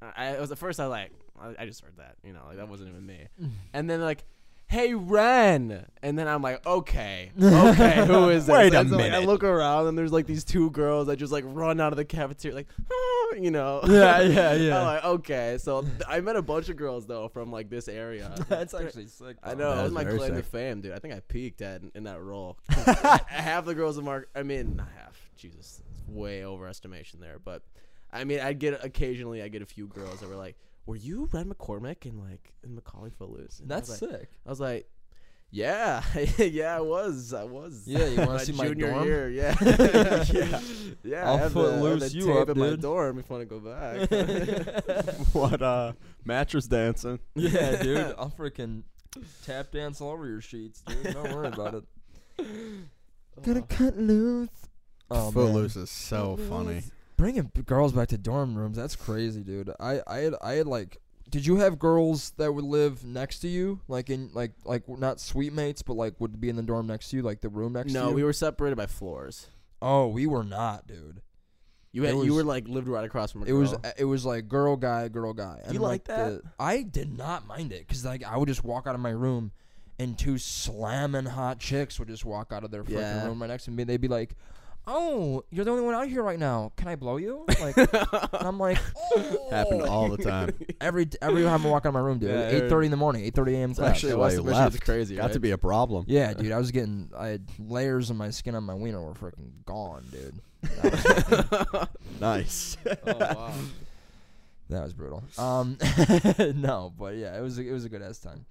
I it was at first I like I, I just heard that you know like that wasn't even me, and then like. Hey Ren, and then I'm like, okay, okay, who is this? Wait a And so, like, I look around and there's like these two girls that just like run out of the cafeteria, like, "Ah," you know. Yeah, yeah, yeah. I'm like, okay, so th- I met a bunch of girls though from like this area. That's actually sick. I know. That was my claim to fame, dude. I think I peaked at in that role. half the girls in Mark. I mean, not half. Jesus, way overestimation there. But I mean, I get occasionally. I get a few girls that were like, "Were you Ren McCormack in like in McAuley Footloose?" And That's was like, sick. I was like. Yeah, yeah, I was. I was. Yeah, you wanna see my junior dorm? year? Yeah, yeah, yeah. I'll I have the, I have the you tape up, in my dude. dorm if you want to go back. what uh mattress dancing? Yeah, dude. I'll freaking tap dance all over your sheets, dude. Don't worry about it. Gonna cut loose. Oh, man. Footloose is so funny. Bringing girls back to dorm rooms, that's crazy, dude. I, I had I had like did you have girls that would live next to you? Like in like like not suite mates, but like would be in the dorm next to you, like the room next to you? no, we were separated by floors. Oh, we were not, dude. You It had, you were like lived right across from a It was it was like girl guy girl guy. You like that? the- I did not mind it because like I would just walk out of my room, and two slamming hot chicks would just walk out of their freaking Yeah. room right next to me. They'd be like, "Oh, you're the only one out here right now. Can I blow you?" Like, and I'm like, oh. Happened all the time. every every time I walk out of my room, dude. Yeah, I Eight heard. thirty in the morning, eight thirty a.m. It's class. actually Yeah, why West he Michigan's left. crazy, Got to be a problem. Yeah, dude. I was getting I had layers of my skin on my wiener were freaking gone, dude. Nice. oh wow. that was brutal. Um, no, but yeah, it was a, it was a good ass time.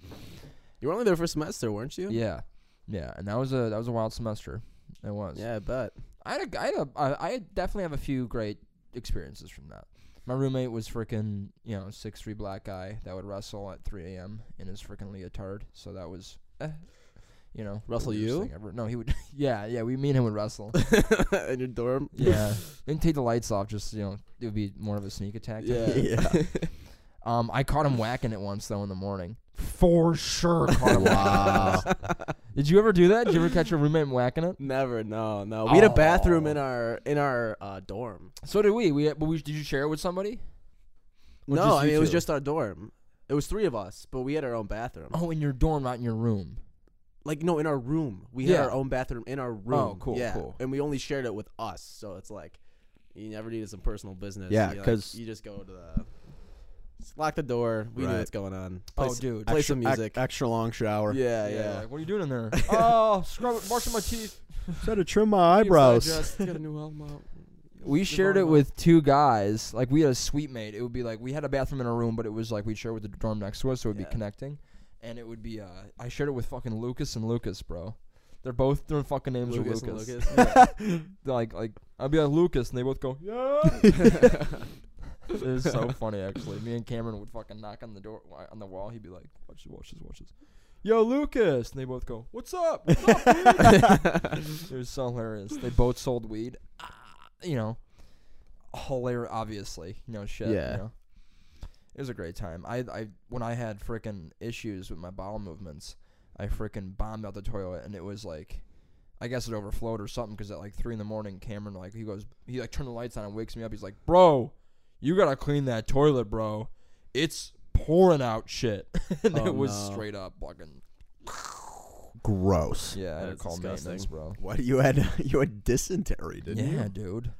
You were only there for a semester, weren't you? Yeah, yeah, and that was a that was a wild semester. It was. Yeah, I bet. I had a, I had a, I I definitely have a few great experiences from that. My roommate was freaking you know six three black guy that would wrestle at three a.m. in his freaking leotard. So that was, eh, you know, Wrestle you? ever. No, he would. yeah, yeah. We me and him would wrestle. In your dorm. yeah, and take the lights off. Just you know, it would be more of a sneak attack. Yeah. Yeah. Um, I caught him whacking it once though in the morning. For sure, caught him. Wow. Did you ever do that? Did you ever catch your roommate whacking it? Never. No. No. We had a bathroom in Oh. our in our uh, dorm. So did we. We but we did you share it with somebody? Or no, just I you mean it was two? just our dorm. It was three of us, but we had our own bathroom. Oh, in your dorm, not in your room. Like no, in our room. We Yeah. had our own bathroom in our room. Oh, cool, Yeah. cool. And we only shared it with us, so it's like you never needed some personal business. Yeah, You, like, 'cause- you just go to the just lock the door. We knew Right. what's going on. Play Oh, s- dude. play extra, some ex- music. extra long shower. yeah, yeah. like, what are you doing in there? oh, scrub it, brushing my teeth. Had to trim my eyebrows. Just get a new helm out. We shared it up. with two guys. Like we had a suite mate. It would be like we had a bathroom in our room, but it was like we'd share with the dorm next to us, so it would Yeah. be connecting. And it would be uh I shared it with fucking Lucas and Lucas, bro. They're both their fucking names Lucas are and Lucas. Lucas. They're like like I'd be like Lucas and they both go, Yeah It was so funny actually. Me and Cameron would fucking knock on the door on the wall, he'd be like, Watch this, watch this, watch this. Yo, Lucas and they both go, What's up? What's up, dude?" It was so hilarious. They both sold weed. Ah, you know, hilarious. Obviously, you know, shit. Yeah. You know. It was a great time. I, I, when I had frickin' issues with my bowel movements, I frickin' bombed out the toilet, and it was like, I guess it overflowed or something. Because at like three in the morning, Cameron like he goes, he like turned the lights on and wakes me up. He's like, "Bro, you gotta clean that toilet, bro. It's pouring out shit." and Oh, it was no. straight up fucking. Gross. Yeah, I had to That's call maintenance, disgusting. bro. What you had? You had dysentery, didn't you? yeah, you? dude.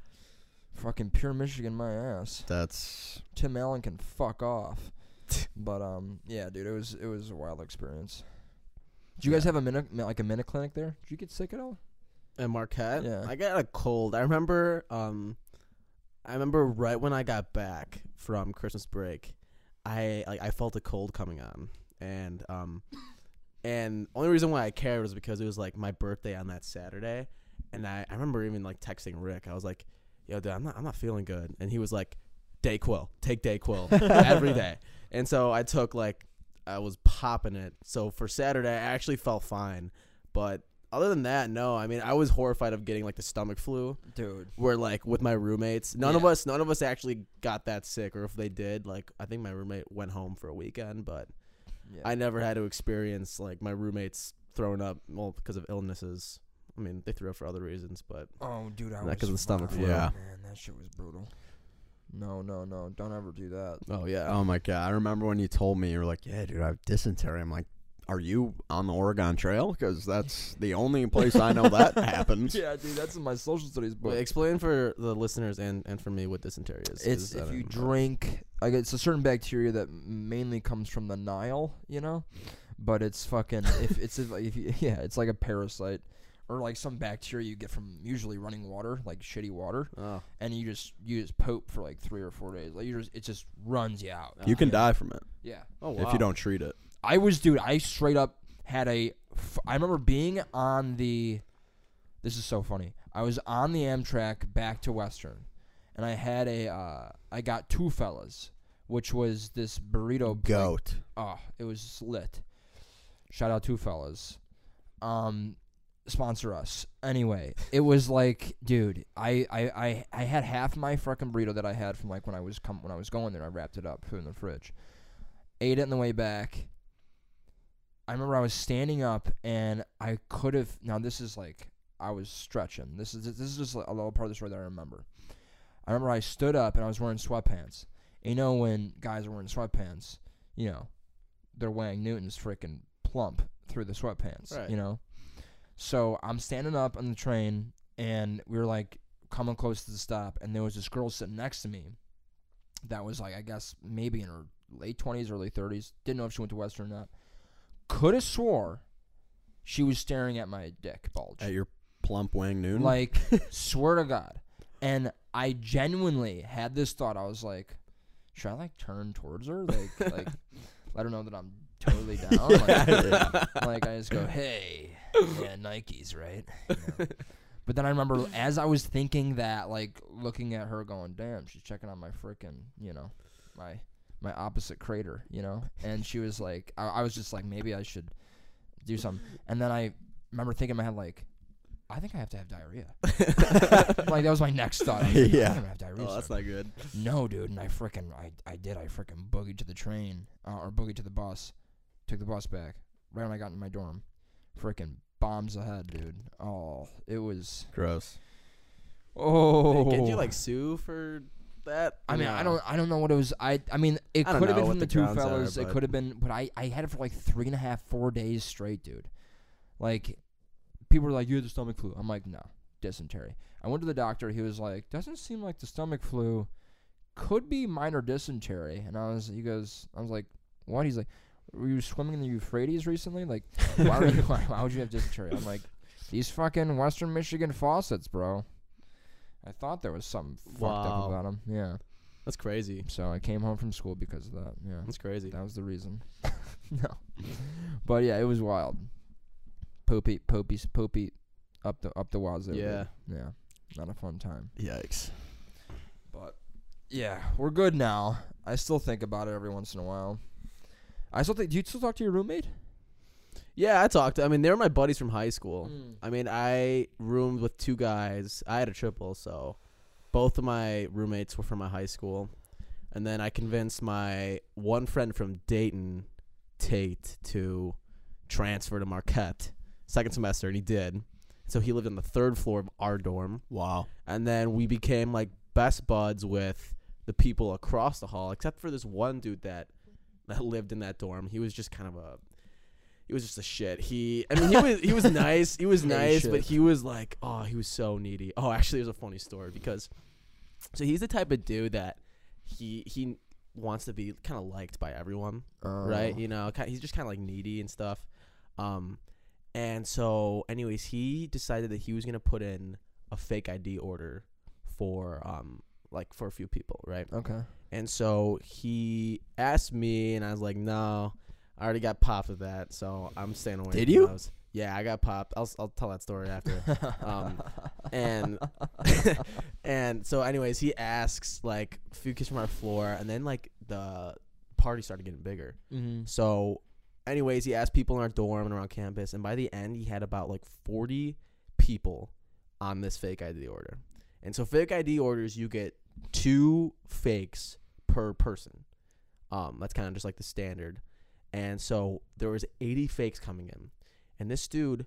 Fucking pure Michigan, my ass. That's Tim Allen can fuck off. but um, yeah, dude, it was it was a wild experience. Did you guys have a minute like a minute clinic there? Did you get sick at all? and Marquette. Yeah. I got a cold. I remember um I remember right when I got back from Christmas break, I like I felt a cold coming on. And um and only reason why I cared was because it was like my birthday on that Saturday. And I, I remember even like texting Rick. I was like, Yo, dude, I'm not I'm not feeling good. And he was like, Dayquil. Take Dayquil every day. And so I took like I was popping it. So for Saturday I actually felt fine. But other than that, no. I mean, I was horrified of getting like the stomach flu, dude. where like with my roommates, none of us, none of us actually got that sick, or if they did, like I think my roommate went home for a weekend, but Yeah. I never had to experience like my roommates throwing up, well, because of illnesses. I mean, they threw up for other reasons, but Oh, dude, I Not was 'cause of the stomach flu. Yeah. man, that shit was brutal. No, no, no, don't ever do that. oh yeah, Oh my god! I remember when you told me you were like, "Yeah, dude, I have dysentery." I'm like, "Are you on the Oregon Trail? Because that's the only place I know that happens." yeah, dude, that's in my social studies book. Wait, explain for the listeners and and for me what dysentery is. It's 'cause I if you don't know. drink, like it's a certain bacteria that mainly comes from the Nile, you know, but it's fucking if it's if, if you, yeah, it's like a parasite or like some bacteria you get from usually running water, like shitty water, Oh, and you just you just poop for like three or four days, like you just it just runs you out. You can Yeah. die from it Yeah, oh wow. if you don't treat it. I was dude. I straight up had a. I remember being on the. This is so funny. I was on the Amtrak back to Western, and I had a. Uh, I got two fellas, which was this burrito. like, Goat. oh, it was lit. Shout out two fellas. Um, sponsor us. Anyway, it was like, dude, I, I, I, I had half my fucking burrito that I had from like when I was com- when I was going there. I wrapped it up, put it in the fridge. Ate it on the way back. I remember I was standing up and I could have. Now this is like I was stretching. This is this is just a little part of the story that I remember. I remember I stood up and I was wearing sweatpants. You know when guys are wearing sweatpants, you know, they're weighing newtons freaking plump through the sweatpants. Right. You know, so I'm standing up on the train and we were like coming close to the stop, and there was this girl sitting next to me that was like I guess maybe in her late twenties, early thirties. Didn't know if she went to Western or not. Could have swore she was staring at my dick bulge. At your plump wang noon. Like, swear to God. And I genuinely had this thought. I was like, should I like turn towards her? Like, like let her know that I'm totally down. Like, like I just go, hey, yeah, Nikes, right? You know. But then I remember as I was thinking that, like looking at her, going, damn, she's checking on my freaking, you know, my my opposite crater, you know. And she was like, I, I was just like, maybe I should do something. And then I remember thinking in my head, like, I think I have to have diarrhea. like that was my next thought. I like, Yeah. I'm gonna have diarrhea. Oh, that's soon. not good. No, dude, and I freaking, I I did. I freaking boogied to the train uh, or boogied to the bus. Took the bus back. Right when I got in my dorm, Freaking bombs ahead, dude. Oh, it was. Gross. Oh, did you like sue for that? I mean, I don't, I don't know what it was. I, I mean, it I don't could have know been what from the the two grounds are, fellas. it but- could have been, but I, I had it for like three and a half, four days straight, dude. Like, people were like, "You had the stomach flu." I'm like, "No, dysentery." I went to the doctor. He was like, "Doesn't seem like the stomach flu. Could be minor dysentery." And I was, he goes, I was like, "What?" He's like, "Were you swimming in the Euphrates recently? Like, why, were you, why, why would you have dysentery?" I'm like, "These fucking Western Michigan faucets, bro." I thought there was something fucked up Wow. about him. Yeah. That's crazy. So I came home from school because of that. Yeah, That's crazy. that was the reason. no, but yeah, it was wild. Poopy, poopy, poopy, up the up the wazoo. dude. Yeah. yeah, not a fun time. Yikes. But yeah, we're good now. I still think about it every once in a while. I still think. Do you still talk to your roommate? Yeah, I talked. To, I mean, they were my buddies from high school. Mm. I mean, I roomed with two guys. I had a triple, so both of my roommates were from my high school. And then I convinced my one friend from Dayton, Tate, to transfer to Marquette second semester, and he did. So he lived on the third floor of our dorm. Wow. And then we became like best buds with the people across the hall, except for this one dude that that lived in that dorm. He was just kind of a he was just a shit. He I mean he was he was nice. He was nice, but he was like, oh, he was so needy. Oh, actually there's a funny story because so he's the type of dude that he he wants to be kind of liked by everyone right? Oh. You know, he's just kind of like needy and stuff. Um, and so, anyways, he decided that he was gonna put in a fake ID order for um, like for a few people, right? Okay. And so he asked me, and I was like, no, I already got popped with that, so I'm staying away. Did from you? Those. Yeah, I got popped. I'll I'll tell that story after. Um, and and so anyways he asks like a few kids from our floor and then like the party started getting bigger mm-hmm. so anyways, he asked people in our dorm and around campus, and by the end, he had about like 40 people on this fake ID order. And so, fake ID orders, you get two fakes per person. Um, that's kind of just like the standard. And so there was 80 fakes coming in, and this dude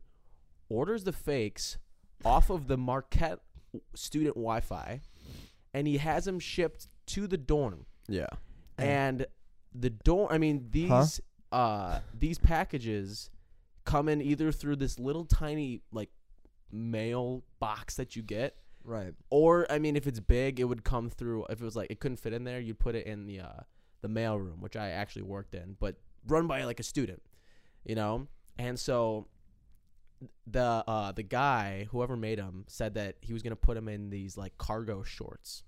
orders the fakes off of the Marquette student Wi-Fi, and he has them shipped to the dorm. Yeah. And the dorm, I mean these Huh? uh these packages come in either through this little tiny like mail box that you get Right. or I mean, if it's big, it would come through. If it was like it couldn't fit in there, you'd put it in the uh, the mail room, which I actually worked in, but run by like a student, you know. And so the uh, the guy, whoever made him, said that he was gonna put him in these like cargo shorts,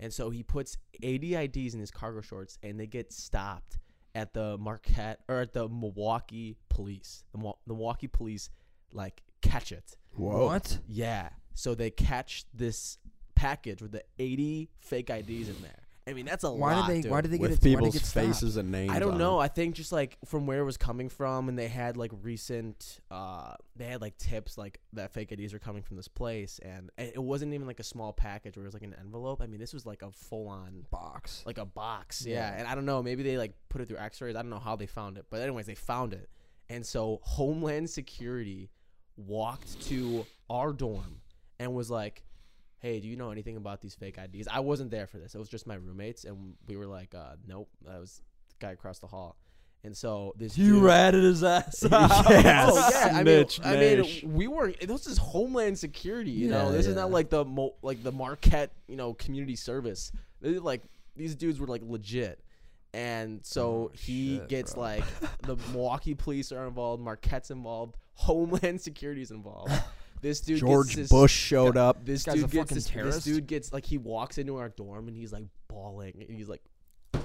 and so he puts 80 IDs in his cargo shorts, and they get stopped at the Marquette or at the Milwaukee police. The, Mo- the Milwaukee police like catch it. Whoa. What? Yeah. So they catch this package with the 80 fake IDs in there. I mean, that's a Why lot. did they? dude. Why did they get With it? Why did it people's get stopped? faces and names. I don't on know. it. I think just like from where it was coming from, and they had like recent, uh, they had like tips like that fake IDs are coming from this place, and it it wasn't even like a small package where it was like an envelope. I mean, this was like a full on box. like a box. Yeah. Yeah. And I don't know, maybe they like put it through x-rays. I don't know how they found it. But anyways, they found it. And so Homeland Security walked to our dorm and was like, "Hey, do you know anything about these fake IDs?" I wasn't there for this. It was just my roommates and we were like, uh, "Nope, that was the guy across the hall." And so this dude- ratted his ass yeah, oh, yeah. I mean, I mean, we weren't. This is Homeland Security. You know, Yeah, this is not like the Mo, like the Marquette, you know, community service. This like these dudes were like legit, and so Oh, he shit, gets bro. like the Milwaukee police are involved, Marquette's involved, Homeland Security's involved. This dude, George gets this, Bush showed up. This This guy's dude a gets fucking this, this dude gets like he walks into our dorm and he's like bawling and he's like,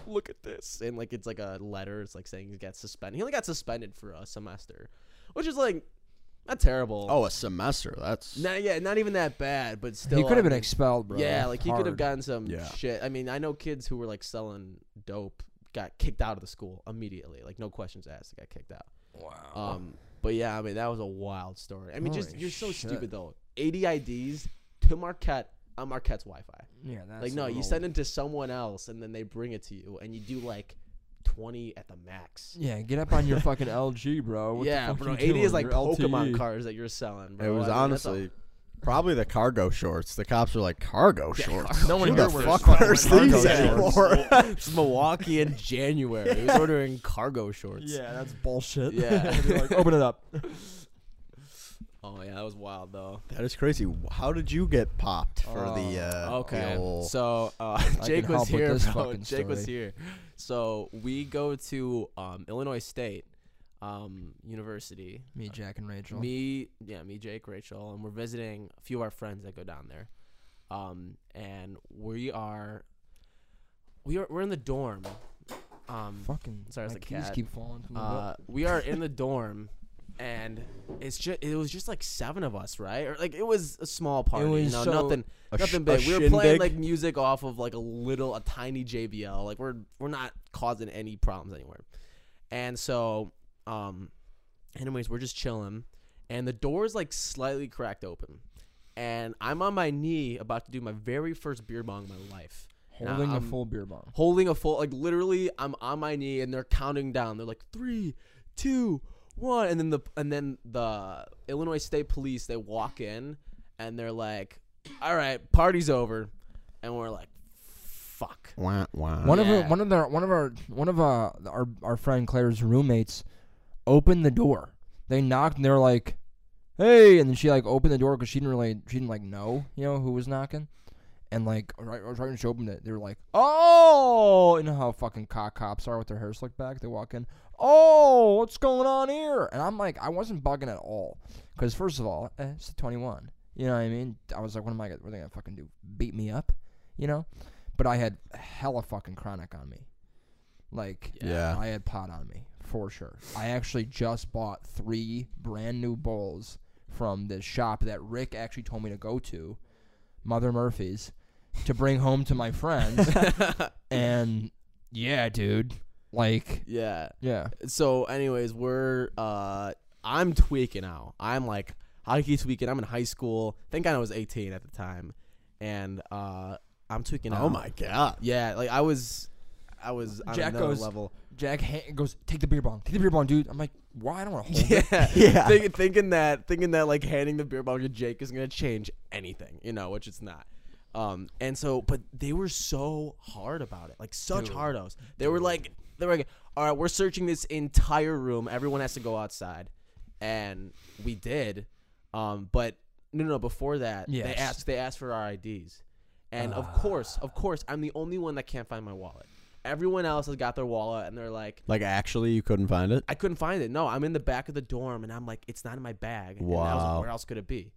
"Look at this!" And like it's like a letter. It's like saying he got suspended. He only got suspended for a semester, which is like not terrible. Oh, a semester. That's not yeah, not even that bad, but still. he could have I been expelled, bro. Yeah, like he could have gotten some Yeah. shit. I mean, I know kids who were like selling dope got kicked out of the school immediately, like no questions asked, they got kicked out. Wow. Um, but yeah, I mean that was a wild story. I mean, just you're so shit. stupid though. 80 IDs to Marquette on Marquette's Wi-Fi. yeah, that's like no, you send it to someone else and then they bring it to you, and you do like 20 at the max. Yeah, get up on your fucking LG, bro. What the yeah, fuck bro. you 80 is like Your. Pokemon LTE. cards that you're selling. Bro. it was I mean, that's a- honestly probably the cargo shorts. The cops were like cargo Yeah, shorts. cargo No one Who here the wears fuck fucking wears cargo these shorts. anymore? it's Milwaukee in January. He was ordering cargo shorts. Yeah, that's bullshit. Yeah. They're like, open it up. Oh yeah, that was wild though. That is crazy. How did you get popped for the? Uh, Okay, the ol- so uh, can Jake was help with here, this bro. fucking Jake was story. here. So we go to um, Illinois State um, University. Me, Jack, and Rachel. Me, yeah, me, Jake, Rachel, and we're visiting a few of our friends that go down there. Um, and we are, we are, we're in the dorm. Um, Fucking. Sorry, it's my a keys cat. keep falling from the uh, we are in the dorm, and it's just it was just like seven of us, right? Or like it was a small party, you know, so- nothing, a sh- nothing big. We were playing like music off of like a little, a tiny JBL. Like we're we're not causing any problems anywhere. And so, um, anyways, we're just chilling, and the door is like slightly cracked open, and I'm on my knee about to do my very first beer bong in my life. Holding a I'm- full beer bong. holding a full like literally I'm on my knee and they're counting down. They're like three, two, one, and then the and then the Illinois State Police they walk in and they're like, "All right, party's over," and we're like, "Fuck." Wah, wah. One of Yeah. our, one of their one of our one of uh, our our friend Claire's roommates opened the door. They knocked and they're like, "Hey!" And then she like opened the door because she didn't really she didn't like know you know who was knocking. And like right, right when she opened it, they were like, "Oh!" You know how fucking cock cops are with their hair slicked back. They walk in, "Oh, what's going on here?" And I'm like, I wasn't bugging at all because first of all, eh, it's 21. You know what I mean? I was like, what am I? What are they gonna fucking do? Beat me up? You know? But I had hella fucking chronic on me. Like, Yeah. I had pot on me for sure. I actually just bought three brand new bowls from this shop that Rick actually told me to go to, Mother Murphy's, to bring home to my friends. and yeah, dude, Like, Yeah. yeah. So, anyways, we're uh, I'm tweaking out. I'm like high key tweaking. I'm in high school. think I was 18 at the time, and uh, I'm tweaking out. Oh my god. Yeah, like I was, I was on Jack another goes- level. Jack ha- goes, take the beer bong, take the beer bong, dude. I'm like, why? I don't want to hold it. Yeah, Yeah. Think, thinking that, thinking that, like handing the beer bong to Jake is gonna change anything, you know, which it's not. Um, and so, but they were so hard about it, like such Dude. hardos. They were like, they were like, all right, we're searching this entire room. Everyone has to go outside, and we did. Um, but no, no, before that, they asked, they asked for our IDs, and of course, of course, I'm the only one that can't find my wallet. Everyone else has got their wallet, and they're like, Like actually, you couldn't find it. I couldn't find it. No, I'm in the back of the dorm, and I'm like, it's not in my bag. And I was like, Wow. where else could it be?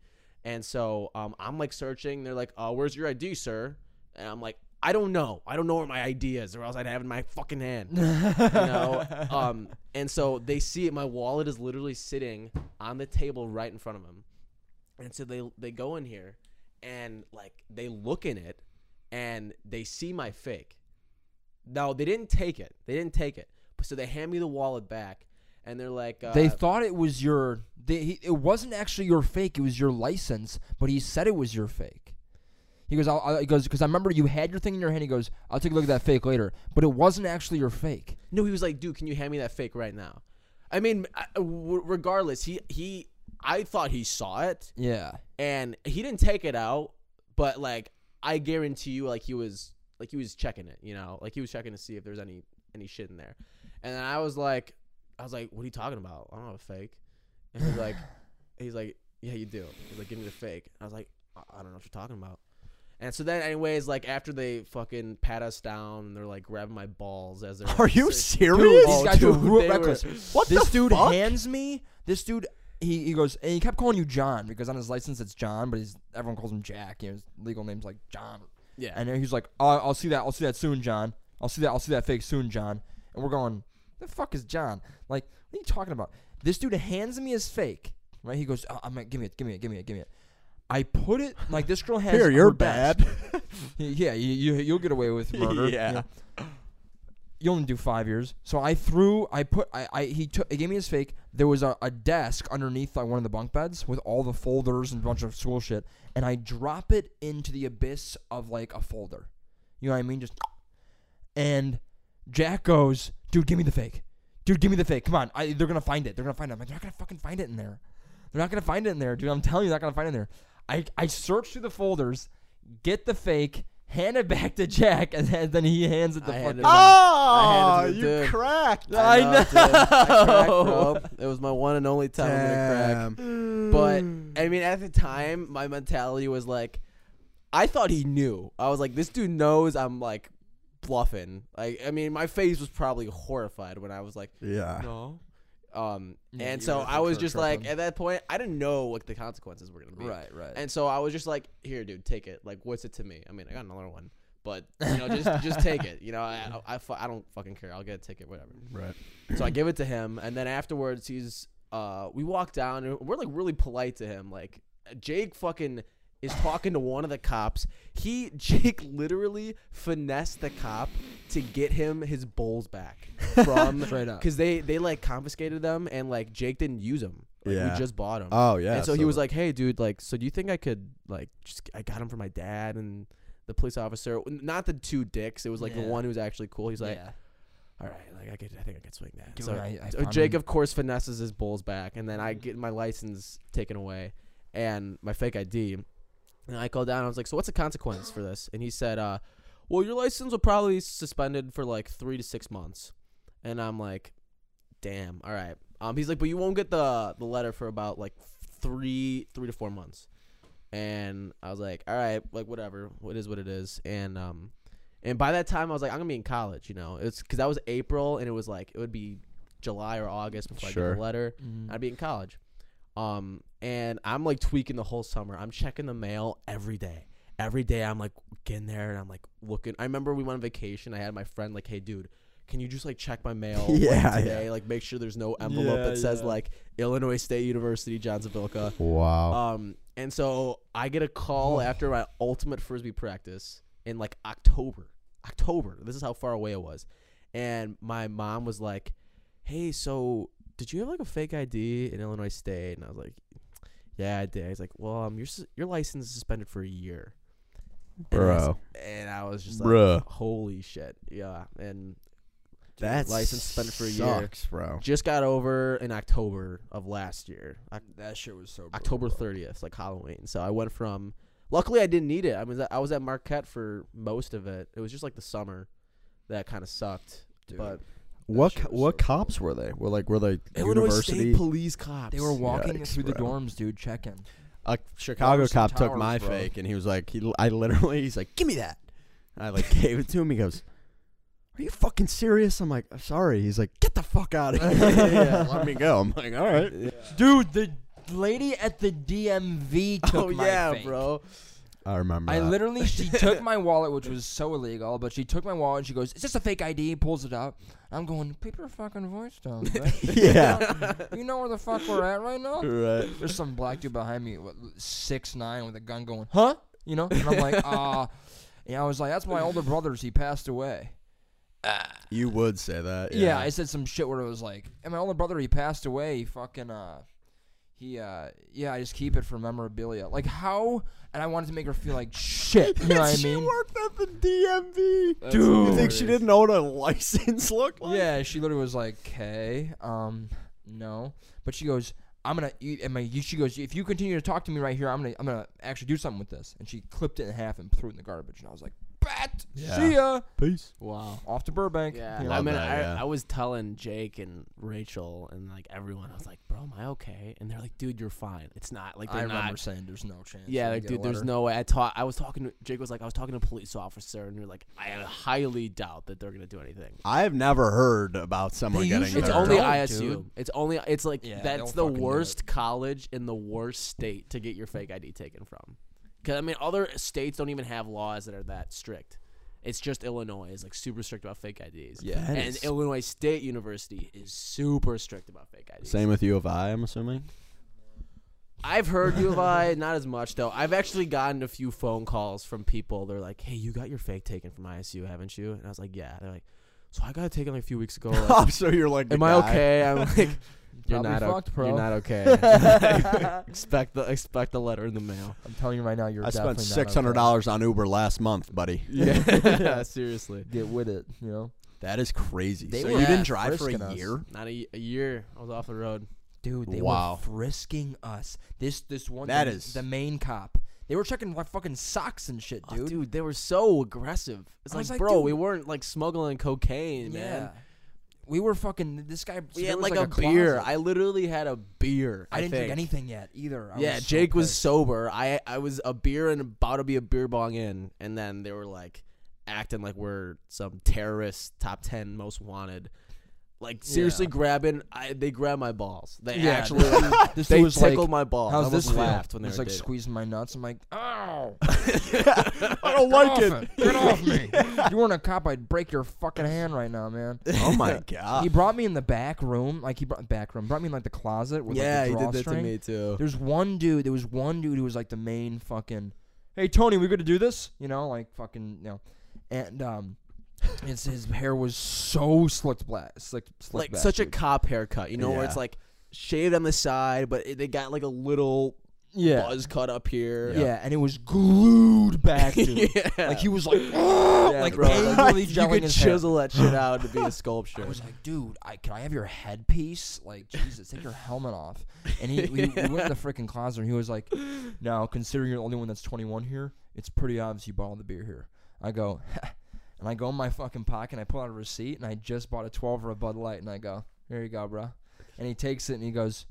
And so um, I'm like searching. They're like, "Oh, where's your ID, sir?" And I'm like, "I don't know. I don't know where my ID is, or else I'd have it in my fucking hand." you know. Um, and so they see it. My wallet is literally sitting on the table right in front of them. And so they they go in here, and like they look in it, and they see my fake. No, they didn't take it. They didn't take it. So they hand me the wallet back, and they're like, uh, they thought it was your. They, he, it wasn't actually your fake. It was your license, but he said it was your fake. He goes, I'll, I'll, he goes, because I remember you had your thing in your hand. He goes, I'll take a look at that fake later, but it wasn't actually your fake. No, he was like, dude, can you hand me that fake right now? I mean, I- w- regardless, he he, I thought he saw it, Yeah. and he didn't take it out, but like, I guarantee you, like he was like he was checking it, you know, like he was checking to see if there's any any shit in there, and then I was like, I was like, what are you talking about? I don't have a fake, and he's like, he's like, yeah, you do. He's like, give me the fake. I was like, I don't know what you're talking about. And so then, anyways, like after they fucking pat us down, and they're like grabbing my balls as they're. Are you serious? Dude, Oh, these guys were dude, real they were- reckless. What this dude fuck? hands me this dude. He, he goes and he kept calling you John because on his license it's John, but he's everyone calls him Jack. You know, his legal name's like John. Yeah. And then he's like, oh, I'll see that. I'll see that soon, John. I'll see that. I'll see that fake soon, John. And we're going, the fuck is John? Like, what are you talking about? This dude hands me his fake. Right? He goes, oh, I'm like, give me it, give me it, give me it, give me it. I put it like this girl has. Here, you're her bad. Yeah, you, you you'll get away with murder. Yeah. You only do five years. So I threw. I put. I. I he took. He gave me his fake. There was a, a desk underneath like one of the bunk beds with all the folders and a bunch of school shit, and I drop it into the abyss of like a folder. You know what I mean? Just. And Jack goes, dude, give me the fake. Dude, give me the fake. Come on, I, they're gonna find it. They're gonna find it. I'm like, they're not gonna fucking find it in there. They're not gonna find it in there, dude. I'm telling you, they're not gonna find it in there. I I search through the folders, get the fake, hand it back to Jack, and then, then he hands it to I fucking. handed Oh, I it to you dude. cracked. I dude. I cracked, know. bro. It was my one and only time I'm gonna crack. But I mean, at the time, my mentality was like, I thought he knew. I was like, this dude knows I'm like bluffing. Like, I mean, my face was probably horrified when I was like, Yeah. no. Um, Yeah, and so I was for just like, tripping. at that point, I didn't know what the consequences were gonna be. Right, right. And so I was just like, here, dude, take it. Like, what's it to me? I mean, I got another one, but you know, just just take it. You know, I I, I, I don't fucking care. I'll get a ticket, whatever. Right. So I give it to him, and then afterwards, he's uh, we walk down, and we're like really polite to him. Like Jake fucking is talking to one of the cops. He Jake literally finessed the cop to get him his bowls back from Straight up. because they they like confiscated them, and like Jake didn't use them. Like, Yeah. we just bought them. Oh yeah. and so, he was like, "Hey, dude, like, so do you think I could like just I got him for my dad and the police officer, not the two dicks. It was like the Yeah. one who was actually cool. He's like, yeah. all right, like I could, I think I could swing that. Dude, so, I- I so found Jake, him- of course, finesses his bulls back, and then I get my license taken away and my fake ID. And I called down. And I was like, "So what's the consequence for this?" And he said, uh, "Well, your license will probably be suspended for like three to six months." And I'm like, "Damn, all right." Um, he's like, "But you won't get the the letter for about like three three to four months." And I was like, "All right, like whatever. What is what it is." And um, and by that time, I was like, I'm gonna be in college. You know, it's because that was April, and it was like it would be July or August before I Sure. get the letter. Mhm. I'd be in college. Um, and I'm like tweaking the whole summer. I'm checking the mail every day. Every day, I'm like getting there, and I'm like looking. I remember we went on vacation. I had my friend like, "Hey, dude." Can you just like check my mail like, Yeah, today? Like make sure there's no envelope Yeah, that says yeah. like Illinois State University, John Zavilka. wow. Um, and so I get a call after my ultimate frisbee practice in like October. October. This is how far away it was. and my mom was like, "Hey, so did you have like a fake ID in Illinois State?" And I was like, "Yeah, I did." He's like, "Well, um, your your license is suspended for a year." And I was- Bro. and I was just like, Bruh. "Holy shit!" Yeah, and that license suspended for a year. sucks, bro. just got over in October of last year, Oc- That shit was so. October brutal, bro. thirtieth, like Halloween. So I went from. Luckily, I didn't need it. I was at, I was at Marquette for most of it. It was just like the summer that kind of sucked. Dude. But What co- what cops were they? Were like were they Illinois university? State police cops. They were walking Yikes, through the bro. dorms, dude. Checking. a Chicago Towers cop took towers, my bro. fake and he was like, he, I literally, he's like, give me that. I like gave it to him. He goes, are you fucking serious? I'm like, I'm sorry. He's like, get the fuck out of here. Yeah. Let me go. I'm like, all right. Dude, the lady at the DMV oh, took Oh my yeah, fake. bro. I remember. I that. literally, she took my wallet, which was so illegal, but she took my wallet and she goes, "Is this a fake ID?" Pulls it out. I'm going, "Keep your fucking voice down, bitch." Yeah. you know where the fuck we're at right now? right. There's some black dude behind me, what, six nine, with a gun, going, "Huh?" You know, and I'm like, "Ah." and I was like, "That's my older brother's. He passed away." You would say that. Yeah. Yeah. I said some shit where it was like, and my older brother, he passed away. He fucking, uh, he, uh, yeah, I just keep it for memorabilia. Like, how? And I wanted to make her feel like shit. You know what I she mean? worked at the DMV. That's You think she didn't know what a license looked like? Yeah, she literally was like, "Okay, um, no," but she goes, "I'm gonna." You, and my, she goes, "If you continue to talk to me right here, I'm gonna, I'm gonna actually do something with this." And she clipped it in half and threw it in the garbage. And I was like, "Bet, Yeah. see ya." Peace. Wow. Off to Burbank. Yeah, you? I mean, that, I, yeah. I was telling Jake and Rachel and like everyone, I was like, "Bro, am I okay?" And they're like, "Dude, you're fine. It's not like I they're remember not." saying, "There's no chance." Yeah, like, dude, there's no way. I taught. I was talking. to Jake was like, I was talking to a police officer, and you're like, I highly doubt that they're gonna do anything. I've never heard about someone They getting. It's their- only don't, ISU. dude. It's only. It's like Yeah, that's the worst college in the worst state to get your fake ID taken from. Because I mean, other states don't even have laws that are that strict. It's just Illinois is like super strict about fake IDs. Yeah. And is- Illinois State University is super strict about fake IDs. Same with U of I, I'm assuming. I've heard U of I, not as much though. I've actually gotten a few phone calls from people. They're like, "Hey, you got your fake taken from ISU, haven't you?" And I was like, "Yeah." They're like, "So I got it taken like a few weeks ago. Like, so you're like, the am I guy. okay?" I'm like, "You're Probably not. o- fucked, bro." You're not okay. expect the expect the letter in the mail." I'm telling you right now, you're I spent definitely not six hundred okay. dollars on Uber last month, buddy. Yeah, seriously. Get with it, you know, That is crazy. They so were you didn't drive for a us. year? Not a, a year. I was off the road. dude. They Wow. were frisking us. This, this one. That the, is- the main cop. They were checking my fucking socks and shit, Oh, dude. Dude, they were so aggressive. It's like, like, bro, we weren't like smuggling cocaine, yeah. man. We were fucking. This guy. We had was like, a, a, beer. I literally had a beer. I, didn't drink anything yet either. I yeah, was so Jake was sober. I I was a beer and about to be a beer bong in, and then they were like acting like we're some terrorist top ten most wanted. Like seriously Yeah. grabbing. I they grabbed my balls. They Yeah, actually like, they was like, tickled my balls. I How's almost this laughed when they were like dating. squeezing my nuts. I'm like, ah, ow! I don't like Get it. off Get off me! If you weren't a cop, I'd break your fucking hand right now, man. Oh my god. he brought me in the back room, like he brought back room, brought me in like the closet with yeah, like, he did that to me too. There's one dude. There was one dude who was like the main fucking. Hey Tony, we gonna do this? You know, like fucking, you know, and um, it's his hair was so slicked black, slicked, slicked like back, such a cop haircut, you know, where it's like shaved on the side, but it, they got like a little yeah, buzz cut up here. yeah, and it was glued back, dude. yeah. Like he was like, "Ah," Yeah, like bro. angrily you gelling could his hair. chisel that shit out to be a sculpture. I was like, dude, I, can I have your headpiece? Like, Jesus, take your helmet off. And he, we, we went to the freaking closet, and he was like, now, considering you're the only one that's 21 here, it's pretty obvious you bought all the beer here. I go, and I go in my fucking pocket, and I pull out a receipt, and I just bought a 12 or a Bud Light, and I go, here you go, bro. And he takes it, and he goes,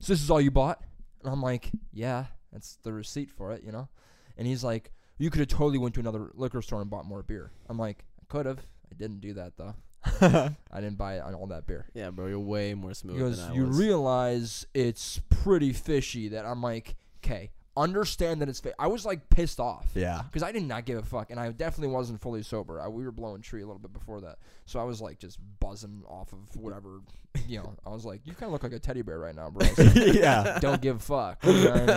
so this is all you bought? And I'm like, yeah, that's the receipt for it, you know? And he's like, you could have totally went to another liquor store and bought more beer. I'm like, I could have. I didn't do that, though. I didn't buy on all that beer. yeah, bro, you're way more smooth Because than I you was. realize it's pretty fishy that I'm like, okay, understand that it's fake. I was like pissed off. yeah. Because I did not give a fuck, and I definitely wasn't fully sober. I, we were blowing tree a little bit before that, so I was like just buzzing off of whatever, you know. I was like, "You kind of look like a teddy bear right now, bro." So yeah. don't give a fuck. You know what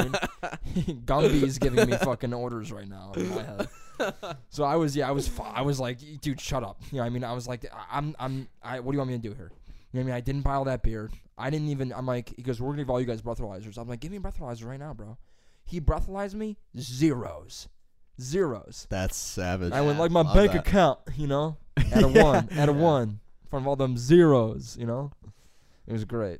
I mean? Gumby's giving me fucking orders right now in my head. so I was, yeah, I was, I was like, dude, shut up. You know, what I mean, I was like, I'm, I'm, I, what do you want me to do here? You know what I mean? I didn't buy all that beer. I didn't even. I'm like, he goes, we're gonna give all you guys breathalyzers. I'm like, give me a breathalyzer right now, bro. He breathalyzed me zeros, zeros. That's savage. I went like my Love bank that. account, you know, at a one, at a one, in front of all them zeros, you know. It was great.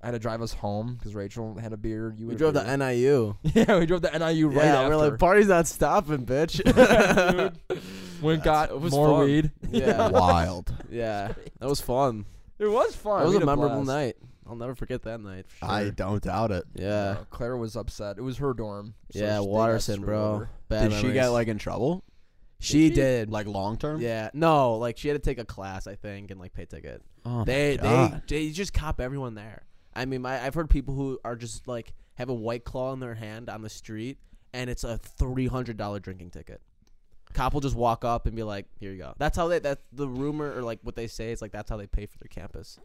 I had to drive us home because Rachel had a beer. You We had drove a to beer. NIU. yeah, we drove the NIU right yeah, after. we're like, party's not stopping, bitch. we got it was more fun. weed. Yeah. Wild. yeah, that was fun. It was fun. That was We a had memorable blast. night. I'll never forget that night. For sure. I don't doubt it. yeah, Uh, Claire was upset. It was her dorm. so yeah, she- they got Watterson, screwed bro. over. Bad Did she get like in trouble? She she? did. Like long term? yeah, no, like she had to take a class, I think, and like pay ticket. Oh they my they God. they just cop everyone there. I mean, my, I've heard people who are just like have a white claw in their hand on the street, and it's a three hundred dollar drinking ticket. Cop will just walk up and be like, "Here you go." That's how they. That's the rumor or like what they say is like that's how they pay for their campus.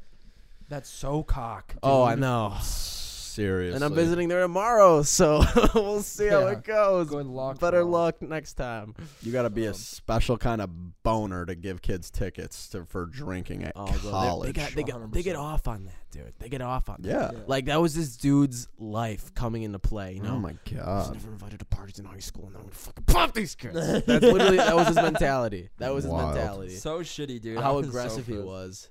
That's so cock. Oh, I know. Seriously. And I'm visiting there tomorrow, so we'll see how Yeah. it goes. Good luck. Better bro. luck next time. You got to be a Um, special kind of boner to give kids tickets to, for drinking at Oh, they- college. they, got they get they get 100%. off on that, dude. They get off on that. yeah. Yeah. Like that was this dude's life coming into play. You know, Oh my I was god. never invited to parties in high school, and I'm gonna fucking pop these kids. That's literally that was his mentality. That was his mentality. So shitty, dude. I How was so aggressive he pissed. was.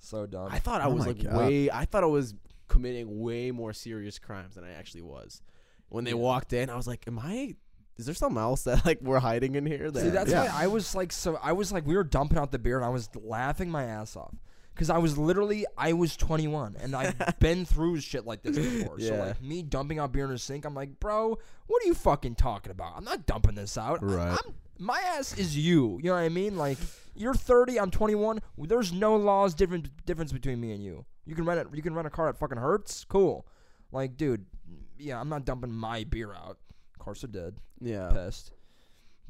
So dumb. I thought I Oh was my like God. way. I thought I was committing way more serious crimes than I actually was. When they Yeah. walked in, I was like, "Am I? Is there something else that like we're hiding in here?" That See, that's Yeah. why I was like, so I was like, we were dumping out the beer, and I was laughing my ass off. Cause I was literally, I was 21, and I've been through shit like this before. So Yeah. like me dumping out beer in a sink, I'm like, bro, what are you fucking talking about? I'm not dumping this out. I- Right. I'm, my ass is you. You know what I mean? Like you're 30, I'm 21. There's no laws different difference between me and you. You can rent it. You can rent a car at fucking Hertz. Cool. Like, dude, yeah, I'm not dumping my beer out. Cars course I did yeah. pissed.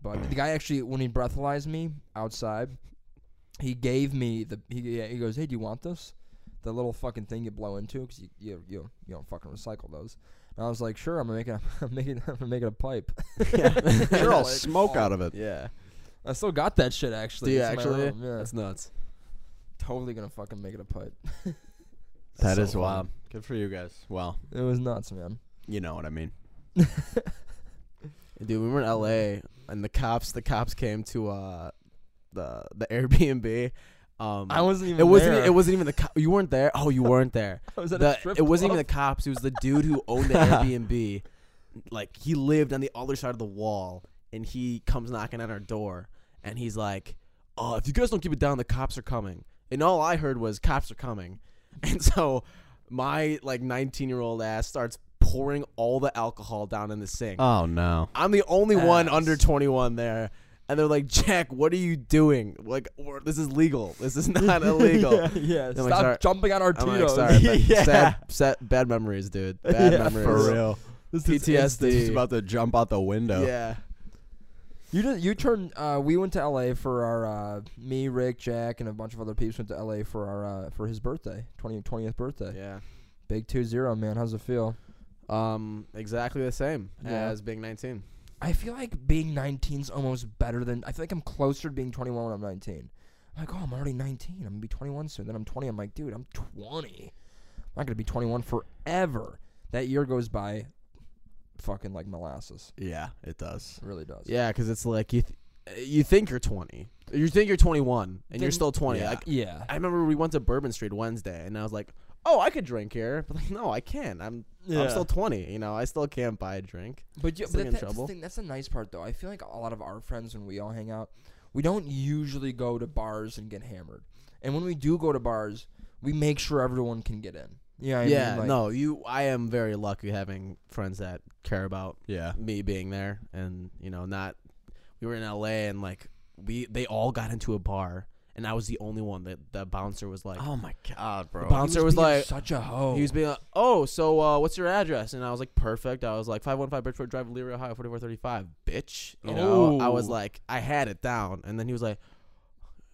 But the guy actually, when he breathalyzed me outside, he gave me the. He, yeah, he goes, "Hey, do you want this? The little fucking thing you blow into because you, you you you don't fucking recycle those." And I was like, "Sure, I'm gonna make it. I'm making. I'm gonna make it a pipe." You're all Like, smoke out of it. Yeah. I still got that shit actually. Do you It's in my actually? room, Yeah, That's nuts. totally gonna fucking make it a pipe. That So is fun. wild. Good for you guys. Well, It was nuts, man. you know what I mean. Dude, we were in LA and the cops the cops came to uh the the Airbnb. Um I wasn't even. it wasn't There. it wasn't even the co- you weren't there. Oh, you weren't there. I was at a strip it wasn't even the cops. It was the dude who owned the Airbnb. Like he lived on the other side of the wall, and he comes knocking at our door, and he's like, "Oh, if you guys don't keep it down, the cops are coming." And all I heard was "cops are coming," and so my like 19 year old ass starts pouring all the alcohol down in the sink. Oh no. I'm the only one under 21 there. And they're like, Jack, what are you doing? Like, this is legal. This is not illegal. yeah, yeah. Stop like, jumping on our I'm like, sorry, Yeah. sad, sad, bad memories, dude. Bad Yeah, memories. For real. This is PTSD. instant. He's about to jump out the window. Yeah. You did, you turned. Uh, we went to L.A. for our uh, me, Rick, Jack, and a bunch of other peeps went to L.A. for our uh, for his birthday, 20, 20th birthday. Yeah. Big two zero, man. How's it feel? Um, exactly the same Yeah. as being 19. I feel like being 19 is almost better than. I feel like I'm closer to being 21 when I'm 19. I'm like, oh, I'm already 19. I'm gonna be 21 soon. Then I'm 20. I'm like, dude, I'm 20. I'm not gonna be 21 forever. That year goes by, fucking like molasses. Yeah, it does. It really does. Yeah, because it's like you, th- you think you're 20, you think you're 21, and Then- you're still 20. Yeah. Like Yeah. I remember we went to Bourbon Street Wednesday, and I was like, "Oh, I could drink here," but like, no, I can't. I'm I'm still 20. You know, I still can't buy a drink. But, you, Still but in that's, trouble. The thing, that's the nice part, though. I feel like a lot of our friends, when we all hang out, we don't usually go to bars and get hammered. And when we do go to bars, we make sure everyone can get in. Yeah, yeah, mean, like, no, you. I am very lucky having friends that care about Yeah. me being there, and you know, not. We were in L.A. and like we, they all got into a bar, and I was the only one that the bouncer was like, Oh my god, bro. The he bouncer was being like- such a hoe. He was being like, "Oh, so uh, what's your address?" And I was like, "Perfect." I was like, "515 Bridgeport Drive, Elyria, Ohio, 4435." Bitch, you know. I was like, I had it down, and then he was like,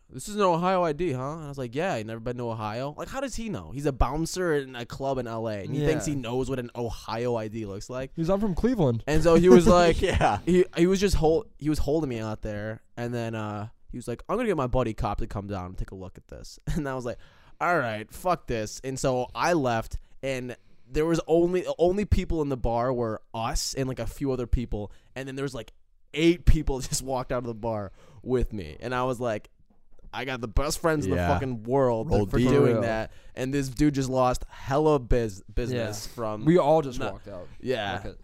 this is an Ohio ID, huh? And I was like, yeah, you never been to Ohio. Like, how does he know? He's a bouncer in a club in L.A. and he thinks he knows what an Ohio ID looks like. He's I'm from Cleveland. And so he was like, yeah. he he was just hold he was holding me out there, and then uh he was like, I'm gonna get my buddy cop to come down and take a look at this, and I was like, all right, fuck this, and so I left, and there was only only people in the bar were us and like a few other people, and then there was like eight people just walked out of the bar with me, and I was like. I got the best friends in the Yeah. fucking world Roll for deep. doing that, and this dude just lost hella biz business Yeah. from We all just walked out. yeah. Like,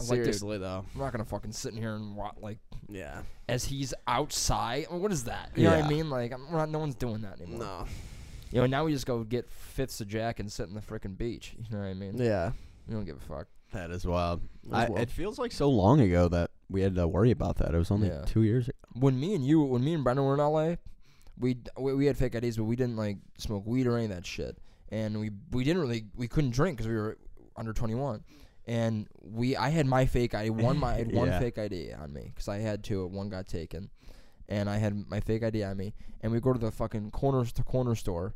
I was like, dude, Seriously though, I'm not gonna fucking sit in here and wa- like yeah, as he's outside. I mean, what is that? You know what Yeah. I mean? Like, I'm not, no one's doing that anymore. no, You know, now we just go get fifths of Jack and sit in the freaking beach. You know what I mean? yeah. We don't give a fuck. That is wild. As I, well. it feels like so long ago that we had to worry about that. It was only Yeah. two years ago. When me and you, when me and Brendan were in LA, we we, we had fake IDs, but we didn't like smoke weed or any of that shit. And we we didn't really we couldn't drink because we were under 21. And we I had my fake ID. One my I had one Yeah. fake ID on me because I had two. One got taken, and I had my fake ID on me. And we go to the fucking corner to corner store,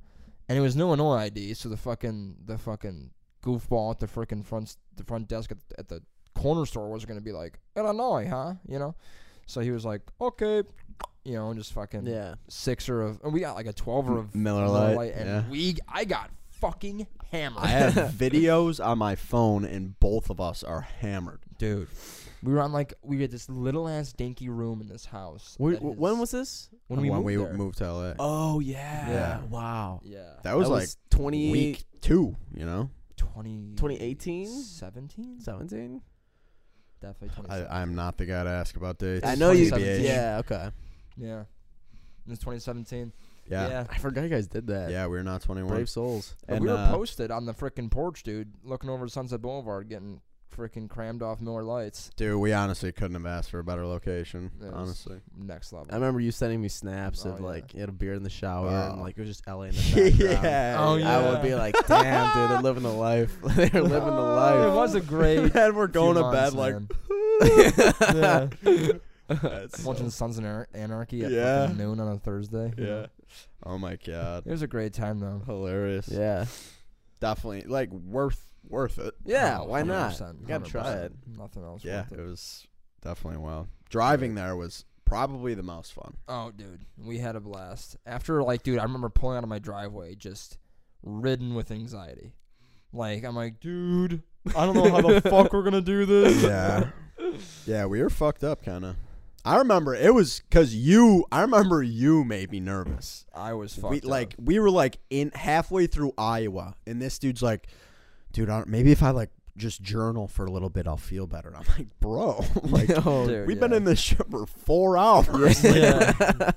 and it was no Illinois ID. So the fucking the fucking goofball at the freaking front the front desk at, at the corner store was gonna be like Illinois, huh? You know. So he was like, okay, you know, and just fucking Yeah. sixer of, and we got like a twelver of Miller Lite, and yeah. we, I got fucking hammered. I have videos on my phone, and both of us are hammered. dude. We were on like we had this little ass dinky room in this house. Wh- that when was this? when uh, we moved we there. moved to LA. Oh yeah. Yeah. Wow. Yeah, that was like twenty week two. You know, 20, 2018? 17? seventeen. Definitely 2017. I, I'm not the guy to ask about dates. I know you. 2017. Yeah. Okay. yeah, it was 2017. Yeah, yeah. yeah. I forgot you guys did that. Yeah, we're not 21. Brave souls. But And we were uh, posted on the freaking porch, dude, looking over Sunset Boulevard, getting freaking crammed off Miller Lights. dude, we honestly couldn't have asked for a better location. It was honestly, next level. I remember you sending me snaps Oh, of yeah. like you had a beer in the shower Wow. and like it was just LA in the background. yeah. Oh, I would be like, damn, dude, they're living the life. they're living the life. It was a great. and we're going few to bed months, like, man. yeah. That's watching Sons of Anar- Anarchy at Yeah. fucking noon on a Thursday. you know? yeah. Oh my god, It was a great time though. hilarious. yeah. Definitely like worth worth it. Yeah. Why not? 100%, You gotta try 100%. it. Nothing else. Yeah, worth it it. was definitely well. Driving there was probably the most fun. Oh, dude, we had a blast. After like, dude, I remember pulling out of my driveway just ridden with anxiety. Like, I'm like, dude, I don't know how the fuck we're gonna do this. Yeah. yeah, we were fucked up kind of. I remember it was cuz you I remember you made me nervous. I was fucked We up. like we were like in halfway through Iowa and this dude's like, "Dude, I don't, maybe if I like just journal for a little bit I'll feel better." I'm like, "Bro, like Yo, oh, Dude, we've yeah. been in this shit for 4 hours." yeah,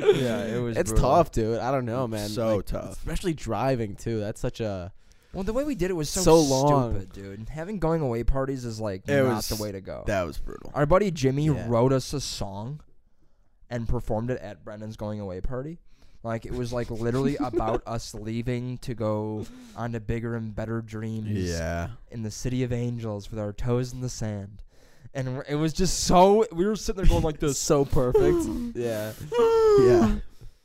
yeah, it was. it's brutal. tough, dude. I don't know, man. So Like, tough. especially driving too. That's such a Well, the way we did it was so, So long. stupid, dude. Having going away parties is like It not was- the way to go. That was brutal. Our buddy Jimmy Yeah. wrote us a song and performed it at Brendan's going away party. Like it was like literally about us leaving to go on to bigger and better dreams Yeah. in the city of angels with our toes in the sand. And we're- it was just so we were sitting there going like this. so perfect. yeah. Yeah.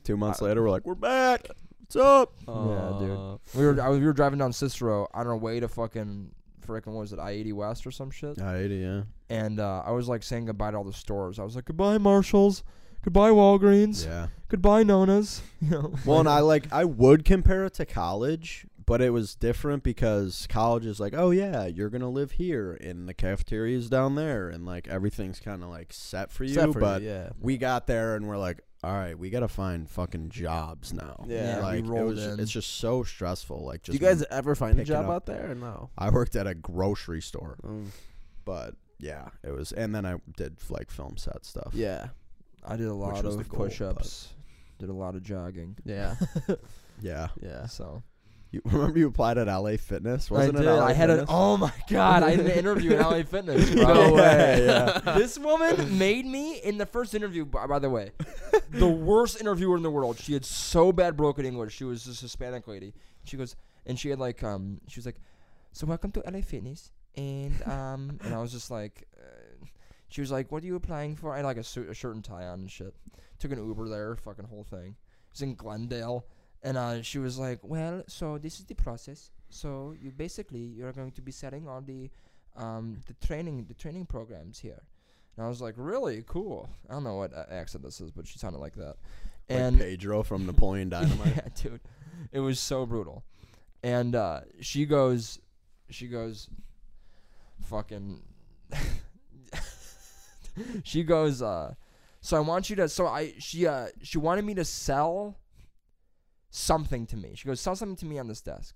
2 months later we're like, "We're back. What's up?" Yeah, dude. We were I was, we were driving down Cicero on our way to fucking frickin' what was it I eighty West or some shit. I ate it, yeah. And uh, I was like saying goodbye to all the stores. I was like goodbye Marshalls, goodbye Walgreens, Yeah. goodbye Nona's. You know. Well, and I like I would compare it to college, but it was different because college is like, oh yeah, you're gonna live here, and the cafeteria is down there, and like everything's kind of like set for you. Except for you, but yeah. we got there and we're like, all right, we gotta find fucking jobs now. Yeah, we like it rolled was. in. It's just so stressful. Like, Do you guys ever find a job up- out there no? I worked at a grocery store, Mm. but yeah, it was, and then I did like film set stuff. Yeah. I did a lot of goal, push-ups, did a lot of jogging. Yeah. yeah. yeah. So You remember you applied at LA Fitness? Wasn't I it? LA I had an oh my god! I had an interview in LA Fitness. Bro. No way, yeah. this woman made me in the first interview. By, by the way, the worst interviewer in the world. She had so bad broken English. She was this Hispanic lady. She goes and she had like um. She was like, "So welcome to LA Fitness," and um, and I was just like. Uh, she was like, "What are you applying for?" I had like a, suit, a shirt and tie on and shit. Took an Uber there, fucking whole thing. It was in Glendale, and uh, she was like, "Well, so this is the process. So you basically you're going to be setting all the um the training the training programs here." And I was like, "Really cool." I don't know what uh, accent this is, but she sounded like that. Like And Pedro from Napoleon Dynamite. yeah, dude. It was so brutal. And uh, she goes, she goes, fucking. she goes, uh, so I want you to. So I, she, uh, she wanted me to sell something to me. She goes, sell something to me on this desk.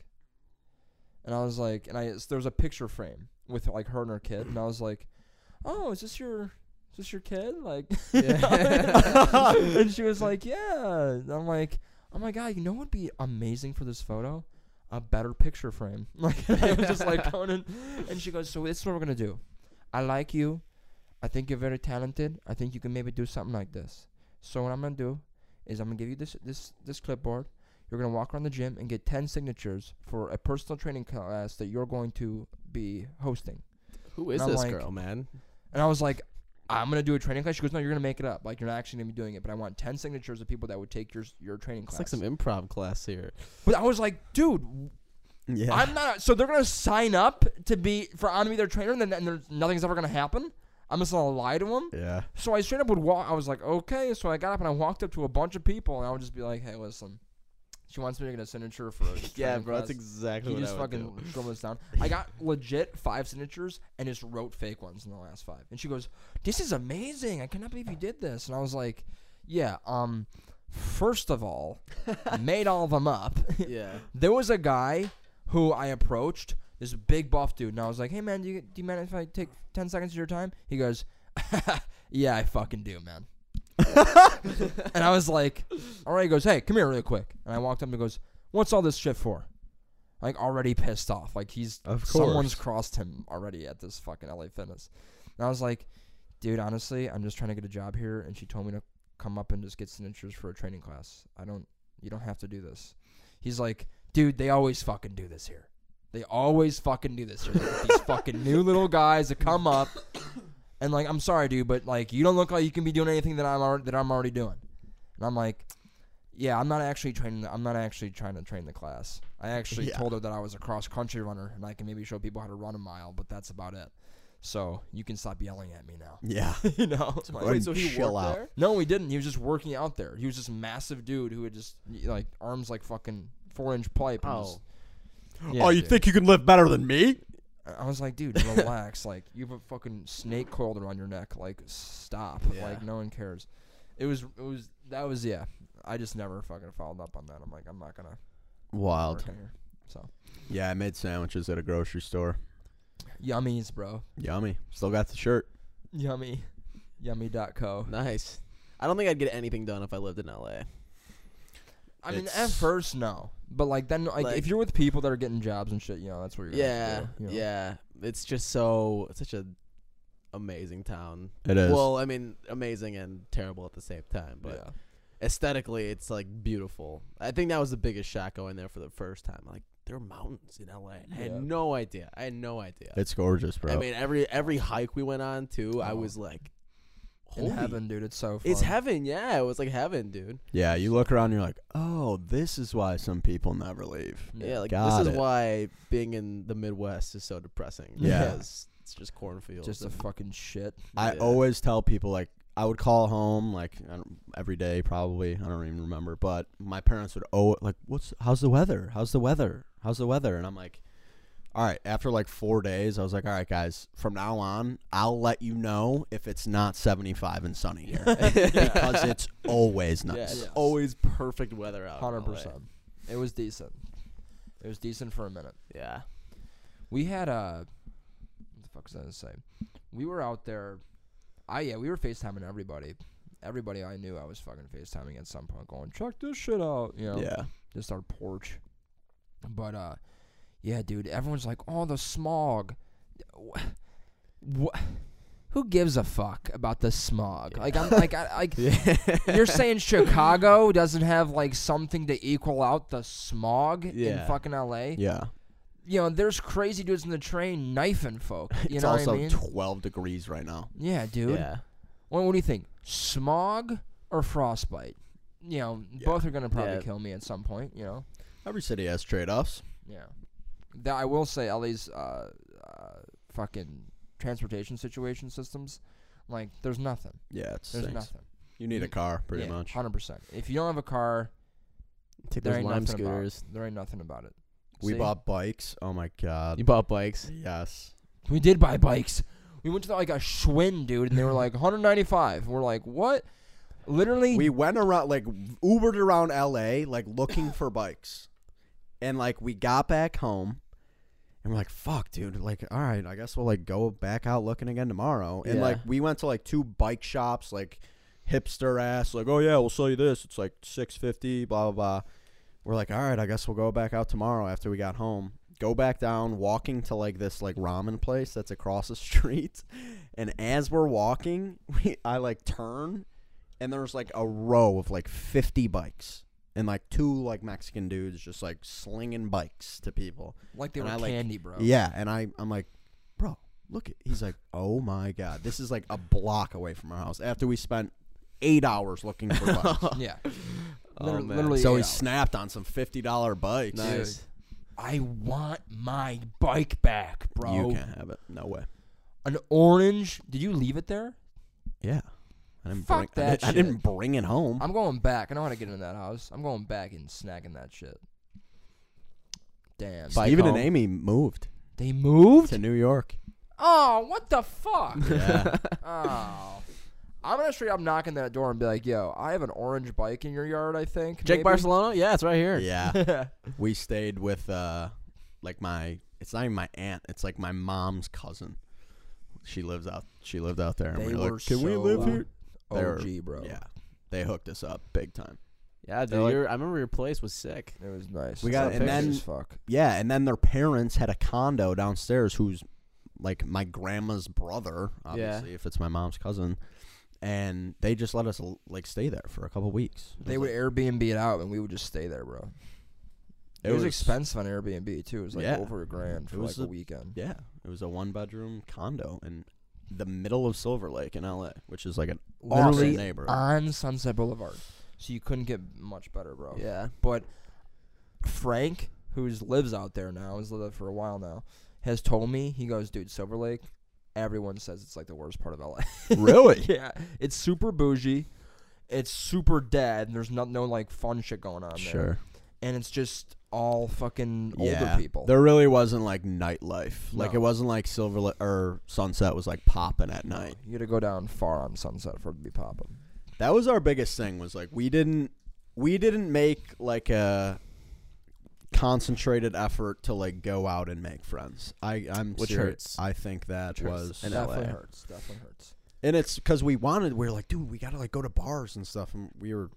And I was like, and I, there was a picture frame with like her and her kid, and I was like, oh, is this your, is this your kid? Like, Yeah. and she was like, yeah. And I'm like, oh my god, you know what would be amazing for this photo? A better picture frame. Like I was just like in, and she goes, so this is what we're gonna do. I like you. I think you're very talented. I think you can maybe do something like this. So what I'm gonna do is I'm gonna give you this this this clipboard. You're gonna walk around the gym and get ten signatures for a personal training class that you're going to be hosting. Who is And I'm this like- girl, man? And I was like, I'm gonna do a training class. She goes, No, you're gonna make it up. Like you're not actually gonna be doing it. But I want ten signatures of people that would take your your training class. It's class. like some improv class here. but I was like, dude, yeah. I'm not. So they're gonna sign up to be for on to be their trainer, and then and there's, nothing's ever gonna happen. I'm just gonna lie to them. yeah. So I straight up would walk. I was like, okay. So I got up and I walked up to a bunch of people, and I would just be like, hey, listen. She wants me to get a signature for a Yeah, bro, that's exactly what just fucking do. this down? I got legit five signatures and just wrote fake ones in the last five. And she goes, "This is amazing! I cannot believe you did this." And I was like, "Yeah, um, first of all, made all of them up. Yeah. there was a guy who I approached, this big buff dude, and I was like, "Hey man, do you, do you mind if I take ten seconds of your time?" He goes, "Yeah, I fucking do, man." and I was like, all right. He goes, hey, come here real quick. And I walked up and he goes, what's all this shit for? Like already pissed off. Like he's Of someone's crossed him already at this fucking LA Fitness. And I was like, dude, honestly, I'm just trying to get a job here. And she told me to come up and just get signatures for a training class. I don't, you don't have to do this. He's like, dude, they always fucking do this here. They always fucking do this here. They these fucking new little guys that come up. And like, I'm sorry, dude, but like, you don't look like you can be doing anything that I'm already, that I'm already doing. And I'm like, yeah, I'm not actually training. I'm not actually trying to train the class. I actually Yeah. told her that I was a cross country runner and I can maybe show people how to run a mile, but that's about it. So you can stop yelling at me now. Yeah. you know. Go Like- Wait, so he chill worked out. there? no, he didn't. He was just working out there. He was this massive dude who had just like arms like fucking four inch pipe. Oh. just, oh, Yeah, oh, you dude. think you can live better than me? I was like, dude, relax. like, you have a fucking snake coiled around your neck. Like, stop. Yeah. Like, no one cares. It was, it was, that was, yeah. I just never fucking followed up on that. I'm like, I'm not gonna Wild. So, Yeah, I made sandwiches at a grocery store. yummies, bro. Yummy. Still got the shirt. Yummy. Yummy.co. Nice. I don't think I'd get anything done if I lived in LA. I mean, at first, no. But, like, then, like, Like- if you're with people that are getting jobs and shit, you know, that's where you're gonna Yeah, have to do, you know? yeah. It's just so it's such a amazing town. It is. Well, I mean, amazing and terrible at the same time. But yeah. aesthetically, it's like beautiful. I think that was the biggest shock going there for the first time. Like there are mountains in LA. I had no idea. I had no idea. it's gorgeous, bro. I mean, every every hike we went on too, I was like, In holy, heaven, dude. It's so fun. It's heaven. Yeah, it was like heaven, dude. yeah, you look around, and you're like, oh, this is why some people never leave. Yeah, like Got this is it. why being in the Midwest is so depressing. Yeah. because it's just cornfields. Just a and- fucking shit. I Yeah. always tell people like I would call home like I don't, every day probably I don't even remember but my parents would oh like what's how's the weather how's the weather how's the weather and I'm like all right after like 4 days I was like all right guys from now on I'll let you know if it's not 75 and sunny here because it's always yeah, nice it's Yes. always perfect weather out. in Hundred LA. percent. It was decent. It was decent for a minute. Yeah. We had a. What the fuck was I gonna say? We were out there. I yeah, we were FaceTiming everybody. Everybody I knew, I was fucking FaceTiming at some point, going check this shit out. You know, yeah just our porch. But uh, yeah, dude, everyone's like, oh, the smog. What? Who gives a fuck about the smog? Like I'm like I like you're saying Chicago doesn't have like something to equal out the smog in fucking LA? yeah you know, there's crazy dudes in the train knifing folk. You it's know also what I mean? 12 degrees right now. yeah, dude. Yeah. What, what do you think? Smog or frostbite? You know, both are gonna probably Yeah. kill me at some point. You know. Every city has trade-offs. Yeah. That I will say, LA's uh, uh, fucking transportation situation systems, like, there's nothing. Yeah, it's There's nothing. You need a car, pretty yeah, much. Hundred percent. If you don't have a car, Take there those ain't lime nothing about scooters. it. There ain't nothing about it. We See? bought bikes. Oh my god. You bought bikes. yes. We did buy bikes. We went to like a Schwinn, dude, and they were like 195. We're like, what? Literally, We went around like Ubered around LA like looking for bikes. And like we got back home and we're like, fuck, dude, like, all right, I guess we'll like go back out looking again tomorrow. And Yeah. like we went to like two bike shops, like hipster ass, like, oh yeah, we'll sell you this. It's like six fifty, blah blah blah. We're like, all right, I guess we'll go back out tomorrow after we got home. Go back down, walking to like this like ramen place that's across the street. And as we're walking, we, I like turn and there's like a row of like 50 bikes and like two like Mexican dudes just like slinging bikes to people. like they and were I, like- candy, bro. Yeah, and I I'm like, "Bro, look at." He's like, "Oh my god. This is like a block away from our house after we spent 8 hours looking for bikes." yeah. Oh, literally, so he hours. snapped on some $50 bikes. Nice. I want my bike back, bro. You can't have it. No way. An orange. Did you leave it there? Yeah. I didn't Fuck bring I that didn't- I didn't bring it home. I'm going back. I know how to get in that house. I'm going back and snagging that shit. Damn. Bike Steven and home. Amy moved They moved? to New York. Oh, what the fuck? Yeah. oh. I'm gonna straight up knock on that door and be like, "Yo, I have an orange bike in your yard. I think." Jake maybe?" Barcelona? Yeah, it's right here. yeah. we stayed with uh like my it's not even my aunt, it's like my mom's cousin. She lives out she lived out there and They we were were like, Can we so live here? They were- OG, bro. Yeah. They hooked us up big time. Yeah, dude. like- I remember your place was sick. It was nice. We got- saw and then- fuck. Yeah, and then their parents had a condo downstairs who's like my grandma's brother, obviously, if it's my mom's cousin. And they just let us like stay there for a couple weeks. It They would like- Airbnb it out, and we would just stay there, bro. It, It was, was- expensive on Airbnb too. It was like Yeah. over a grand It for was like a, a- weekend. Yeah, it was a one bedroom condo in the middle of Silver Lake in LA, which is like an awesome Literally neighborhood. on Sunset Boulevard, so you couldn't get much better, bro. Yeah. But Frank, who lives out there now, has lived there for a while now, has told me he goes, dude, Silver Lake. Everyone says it's like the worst part of LA. really? yeah, it's super bougie. It's super dead. And there's no no like fun shit going on there. Sure. And it's just all fucking older yeah. people. There really wasn't like nightlife. Like No. it wasn't like Silver Lake or Sunset was like popping at night. You had to go down far on Sunset for it to be popping. That was our biggest thing. Was like we didn't we didn't make like a concentrated effort to like go out and make friends. I I'm Which serious. hurts. I think that Which hurts was in definitely LA. hurts. Definitely hurts. and it's because we wanted. We were like, dude, we gotta like go to bars and stuff, and we were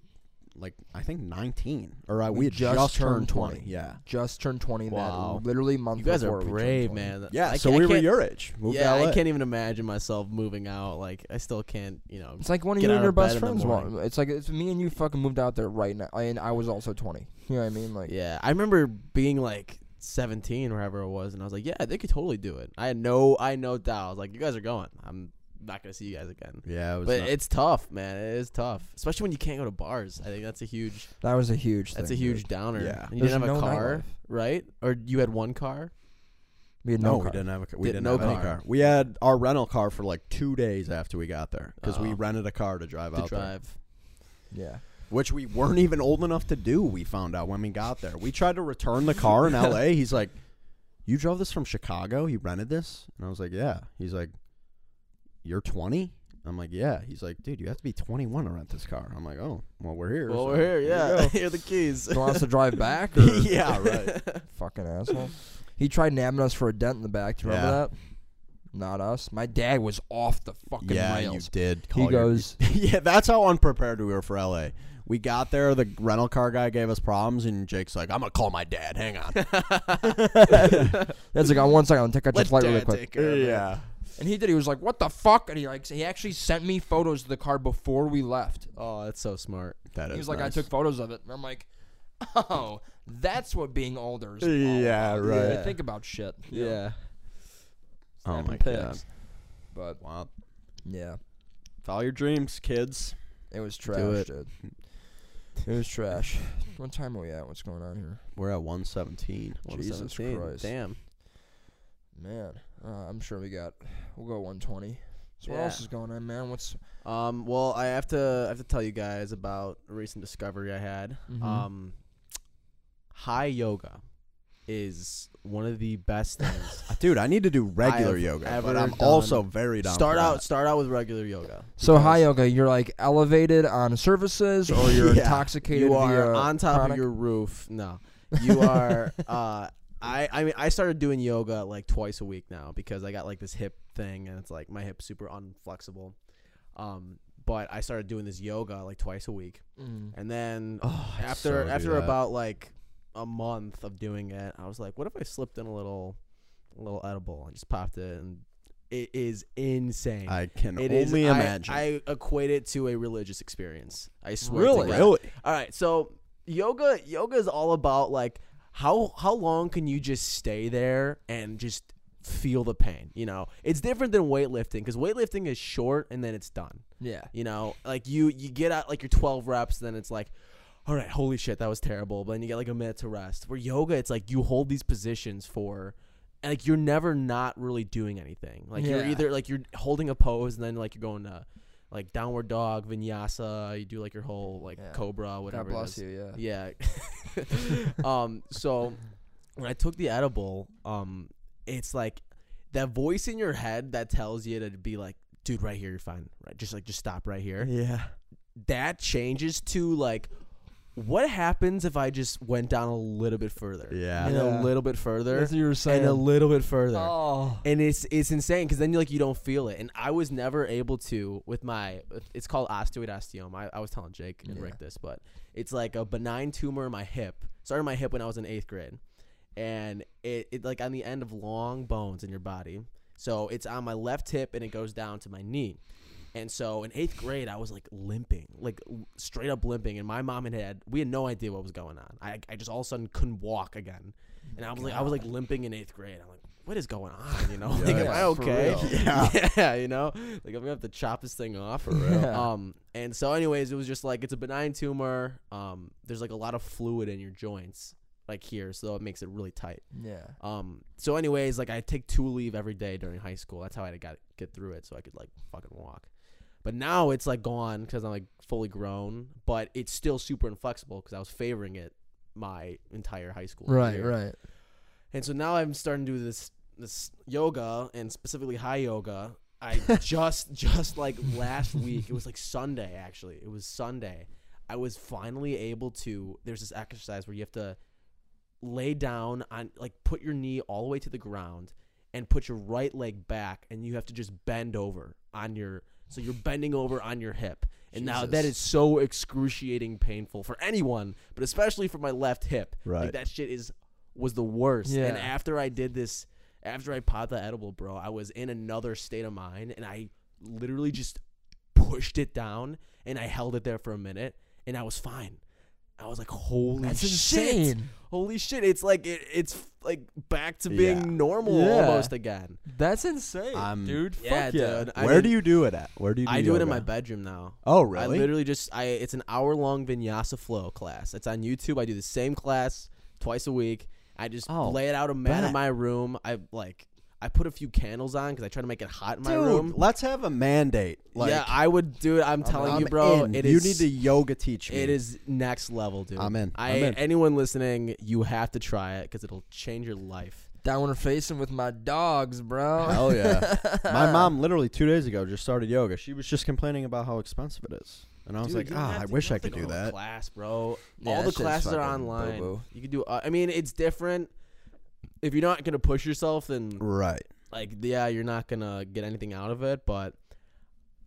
like, I think 19 or uh, we, We had just just, turned turned 20. 20. Yeah. Just turned 20 Wow. that literally month You guys are before we turned brave, 20. man. Yeah. I so we were your age. Moved yeah. I can't even imagine myself moving out. Like, I still can't, you know. It's like one of you and your best friends want. It's like it's me and you fucking moved out there right now, and I was also 20. You know what I mean? Like, Yeah, I remember being like 17 wherever it was, and I was like, yeah, they could totally do it. I had no, I had no doubt. I was like, you guys are going. I'm not gonna see you guys again. Yeah. It was But not- it's tough, man. It is tough, especially when you can't go to bars. I think that's a huge, that was a huge. that's thing, a huge dude. downer. Yeah. and you There's didn't have no a car, nightlife. right? Or you had one car. We had no, no, we didn't have a car. We Did- didn't no have any car. car. We had our rental car for like two days after we got there because we Oh. rented a car to drive To out there, drive. Yeah. which we weren't even old enough to do. We found out when we got there. We tried to return the car in L.A. He's like, "You drove this from Chicago? You rented this?" And I was like, "Yeah." He's like, "You're 20?" I'm like, "Yeah." He's like, "Dude, you have to be 21 to rent this car." I'm like, "Oh, well, we're here." Well, so we're here. Yeah, go." here are the keys. Do you want us to drive back? Or? yeah, right. Fucking asshole. He tried nabbing us for a dent in the back. Do you remember Yeah. that? Not us. My dad was off the fucking yeah, rails. you did. He call your- goes, yeah, that's how unprepared we were for LA. We got there, the rental car guy gave us problems, and Jake's like, "I'm gonna call my dad. Hang on." That's like, on one second, I'll take out your flight really quick. take care of it. Yeah. And he did. He was like, "What the fuck?" And he like, he actually sent me photos of the car before we left. Oh, that's so smart. That is. He was like, nice. "I took photos of it." And I'm like, Oh, that's what being older is. all Yeah, about. right. You think about shit. you know, Yeah. Oh snapping my pics. god. But Wow. yeah, Follow your dreams, kids. it was trash, it. dude. It was trash. What time are we at? What's going on here? We're at 117. Jesus Christ. Damn. Man, uh, I'm sure we got. We'll go 120. So what Yeah. else is going on, man? What's Um, well, I have to I have to tell you guys about a recent discovery I had. Mhm. Um, high yoga is one of the best things. Dude, I need to do regular have yoga, ever but I'm done- also very down. start for out that. start out with regular yoga. so high yoga? You're like elevated on surfaces, or you're Yeah. intoxicated. You are via on top chronic- of your roof. No, you are. uh, I I mean I started doing yoga like twice a week now because I got like this hip thing and it's like my hip's super unflexible. Um, but I started doing this yoga like twice a week, Mm. and then Oh, after so after about like a month of doing it, I was like, what if I slipped in a little, a little edible and just popped it, and it is insane. I can It is- only I- imagine. I, equate it to a religious experience. I swear. to Really? God. really? All right, so yoga yoga is all about like how how long can you just stay there and just feel the pain, you know? It's different than weightlifting cuz weightlifting is short and then it's done. Yeah. You know, like you you get out like your 12 reps then it's like all right, holy shit, that was terrible. But then you get like a minute to rest. Where yoga, it's like you hold these positions for, and like you're never not really doing anything. Like you're either like you're holding a pose and then like you're going to like downward dog, vinyasa. You do like your whole like Yeah. cobra, whatever. God bless is. you. Yeah. Yeah. um. So when I took the edible, um, it's like that voice in your head that tells you to be like, dude, right here, you're fine. Right, just like just stop right here. Yeah. That changes to like, what happens if I just went down a little bit further? Yeah. And Yeah. a little bit further. That's what you were saying. And a little bit further oh. and it's it's insane because then you like you don't feel it and i was never able to with my it's called osteoid osteoma i, I was telling jake and Yeah. rick this but it's like a benign tumor in my hip started in my hip when i was in eighth grade and it, it like on the end of long bones in your body so it's on my left hip and it goes down to my knee and so in eighth grade, I was like limping, like straight up limping. And my mom and dad, we had no idea what was going on. I, I just all of a sudden couldn't walk again. And I was like, I was like limping in eighth grade. I'm like, what is going on? You know, like, am Yeah, I okay? Yeah. yeah, you know, like I'm gonna have to chop this thing off. For real. Um, and so, anyways, it was just like it's a benign tumor. Um, there's like a lot of fluid in your joints, like here, so it makes it really tight. Yeah. Um. So, anyways, like I take two Aleve every day during high school. That's how I got get through it, so I could like fucking walk. But now it's like gone because I'm like fully grown, but it's still super inflexible because I was favoring it my entire high school. Right. year. Right. And so now I'm starting to do this this yoga and specifically high yoga. I just just like last week, it was like Sunday actually. It was Sunday. I was finally able to there's this exercise where you have to lay down on like put your knee all the way to the ground and put your right leg back and you have to just bend over on your so you're bending over on your hip. And now that Jesus. is so excruciating painful for anyone, but especially for my left hip. Right. Like that shit is was the worst. And after I did this, after I popped the edible, bro, I was in another state of mind, and I literally just pushed it down, and I held it there for a minute, and I was fine. I was like, holy That's shit. insane. Holy shit! It's like it, it's like back to Yeah. being normal Yeah. almost again. That's insane, I'm- dude. Yeah, Fuck yeah. dude. I Where mean, do you do it at? Where do you do it? I do it in yoga? my bedroom now. Oh, really? I really? literally just I it's an hour long vinyasa flow class. It's on YouTube. I do the same class twice a week. I just Oh, lay it out a mat in bet. my room. I like I put a few candles on because I try to make it hot in my Dude, room. let's have a mandate. Like, yeah, I would do it. I'm telling I'm you, bro. in. It you is- need to yoga teach me. It is next level, dude. I'm in. I I'm in. anyone listening, you have to try it because it'll change your life. Downward facing with my dogs, bro. Hell yeah. my mom literally two days ago just started yoga. She was just complaining about how expensive it is, and I was Dude, like, ah, have I wish I could do go to a that. Class, bro. Yeah, All the classes are online. boo-boo. You can do. Uh, I mean, it's different. If you're not gonna push yourself, then Right. like yeah, you're not gonna get anything out of it. But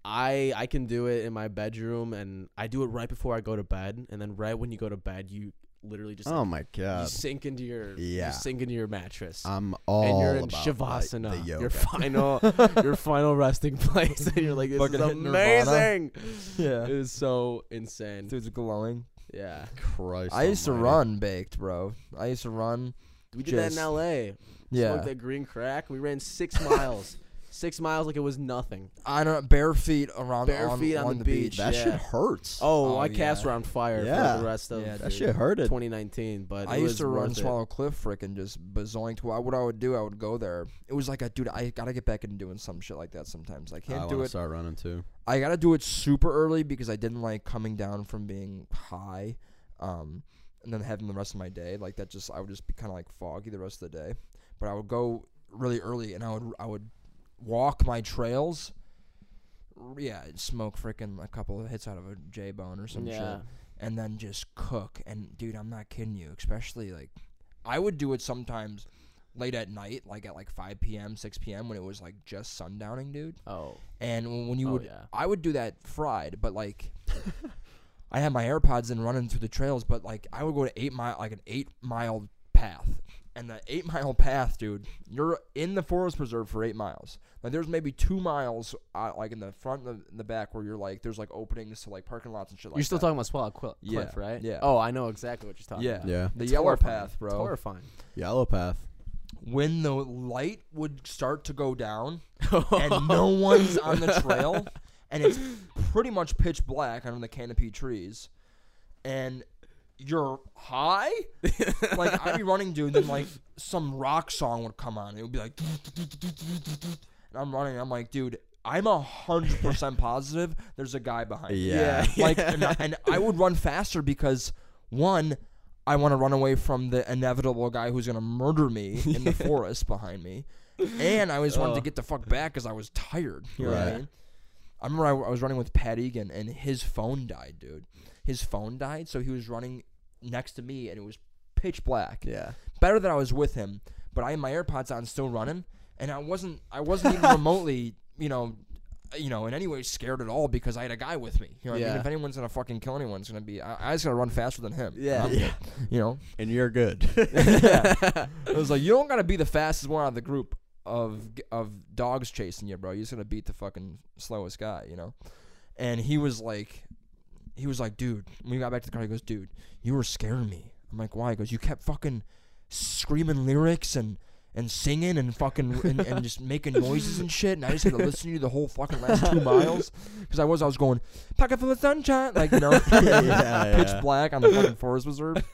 I I can do it in my bedroom, and I do it right before I go to bed, and then right when you go to bed, you literally just Oh my you god. sink into your Yeah. you sink into your mattress. I'm all and you're in about shavasana, like, the yoga. your final, your final resting place, and you're like, "This Fucking is amazing." Yeah. It is so insane. Dude's glowing. Yeah. Christ. I used to run baked, bro. I used to run. We did that in L.A. Yeah, Smoked that green crack. We ran six miles. Six miles like it was nothing. I don't bare feet around Bare on, feet on on the the beach. beach. That Yeah. shit hurts. Oh, Oh, my calves were on fire Yeah. for the rest of Yeah, that dude. shit hurted. 2019. But I it used was to run worth it. Swallow Cliff freaking just bazoink. To what I would do, I would go there. It was like a dude. I gotta get back into doing some shit like that sometimes. I can't I do wanna it. start running too. I gotta do it super early because I didn't like coming down from being high, um, and then having the rest of my day like that. Just I would just be kind of like foggy the rest of the day. But I would go really early, and I would I would walk my trails. Yeah, smoke frickin' a couple of hits out of a J bone or some Yeah. shit, and then just cook. And dude, I'm not kidding you. Especially like, I would do it sometimes late at night, like at like 5 p.m., 6 p.m. when it was like just sundowning, dude. Oh. And when- when you Oh, would, yeah. I would do that fried, but like, I had my AirPods in running through the trails, but like I would go to eight mile, like an eight mile path, and the eight mile path, dude, you're in the forest preserve for eight miles. Like there's maybe two miles, uh, like in the front and the, in the back, where you're like, there's like openings to like parking lots and shit like You're still that. talking about Swallow Cliff, Yeah, right? yeah. Oh, I know exactly what you're talking Yeah, about. Yeah. the yellow Horrifying. path, bro. Horrifying. Yellow path. When the light would start to go down, and no one's on the trail, and it's pretty much pitch black under the canopy trees, and you're high. like I'd be running, dude, and then like some rock song would come on. It would be like, and I'm running. I'm like, dude, I'm a hundred percent positive there's a guy behind me. Yeah. Like, and I, and I would run faster because one. I want to run away from the inevitable guy who's gonna murder me in the forest behind me, and I always wanted to get the fuck back because I was tired. You know what I Right. mean? I remember I, I was running with Pat Egan, and his phone died, dude. His phone died, so he was running next to me, and it was pitch black. Yeah. Better that I was with him, but I had my AirPods on, still running, and I wasn't. I wasn't even remotely, you know, uh, you know, in any way scared at all because I had a guy with me. You know, what I mean, Yeah. if anyone's gonna fucking kill anyone, it's gonna be. I, I just gotta run faster than him. Yeah. I'm good, you know. And you're good. yeah. It was like you don't gotta be the fastest one out of the group of of dogs chasing you, bro. You're just gonna beat the fucking slowest guy, you know. And he was like, he was like, dude. When we got back to the car, he goes, dude, you were scaring me. I'm like, why? He goes, you kept fucking screaming lyrics and and singing and fucking and, and just making noises and shit. And I just had to listen to you the whole fucking last two miles because I was I was going pocket full of sunshine, like you know, Yeah, pitch yeah. black on the fucking forest preserve.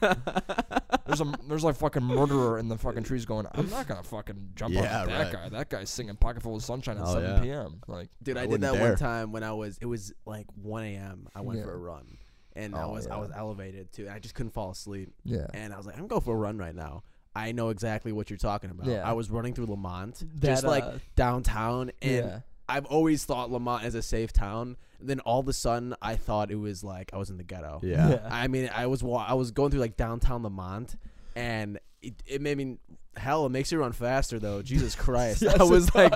There's a there's like fucking murderer in the fucking trees going. I'm not gonna fucking jump Yeah, on that right. guy. That guy's singing pocket full of sunshine at Oh, 7 yeah. p.m. Like Dude, I I, did that dare. one time when I was it was like 1 a.m. I went Yeah. for a run, and I Oh, was I was elevated too. I just couldn't fall asleep, yeah, and I was like, I'm going to go for a run right now. I know exactly what you're talking about. Yeah. I was running through Lemont, That, just like uh, downtown, and yeah. I've always thought Lemont is a safe town. And then all of a sudden, I thought it was like I was in the ghetto. Yeah. I mean, I was wa- I was going through like downtown Lemont, and it, it made me hell. It makes you run faster though. Jesus Christ! Yes, I was like.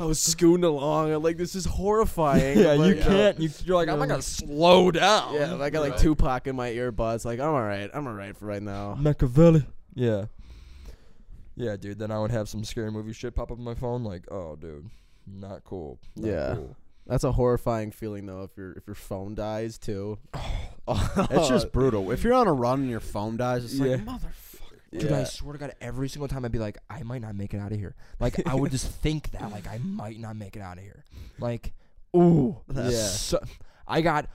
I was scooting along. and like, this is horrifying. Yeah, I'm you can't. You, you're like, I'm not gonna slow down. Yeah, I got like Right. Tupac in my earbuds. Like, I'm all right. I'm all right for right now. Machiavelli. Yeah. Yeah, dude. Then I would have some scary movie shit pop up on my phone. Like, oh, dude, not cool. Not Yeah. cool. That's a horrifying feeling though. If your if your phone dies too. It's just brutal. If you're on a run and your phone dies, it's Yeah. like motherfucker. Dude, I swear to God, every single time I'd be like, I might not make it out of here. Like, I would just think that, like, I might not make it out of here. Like, ooh, Yeah. so- I got,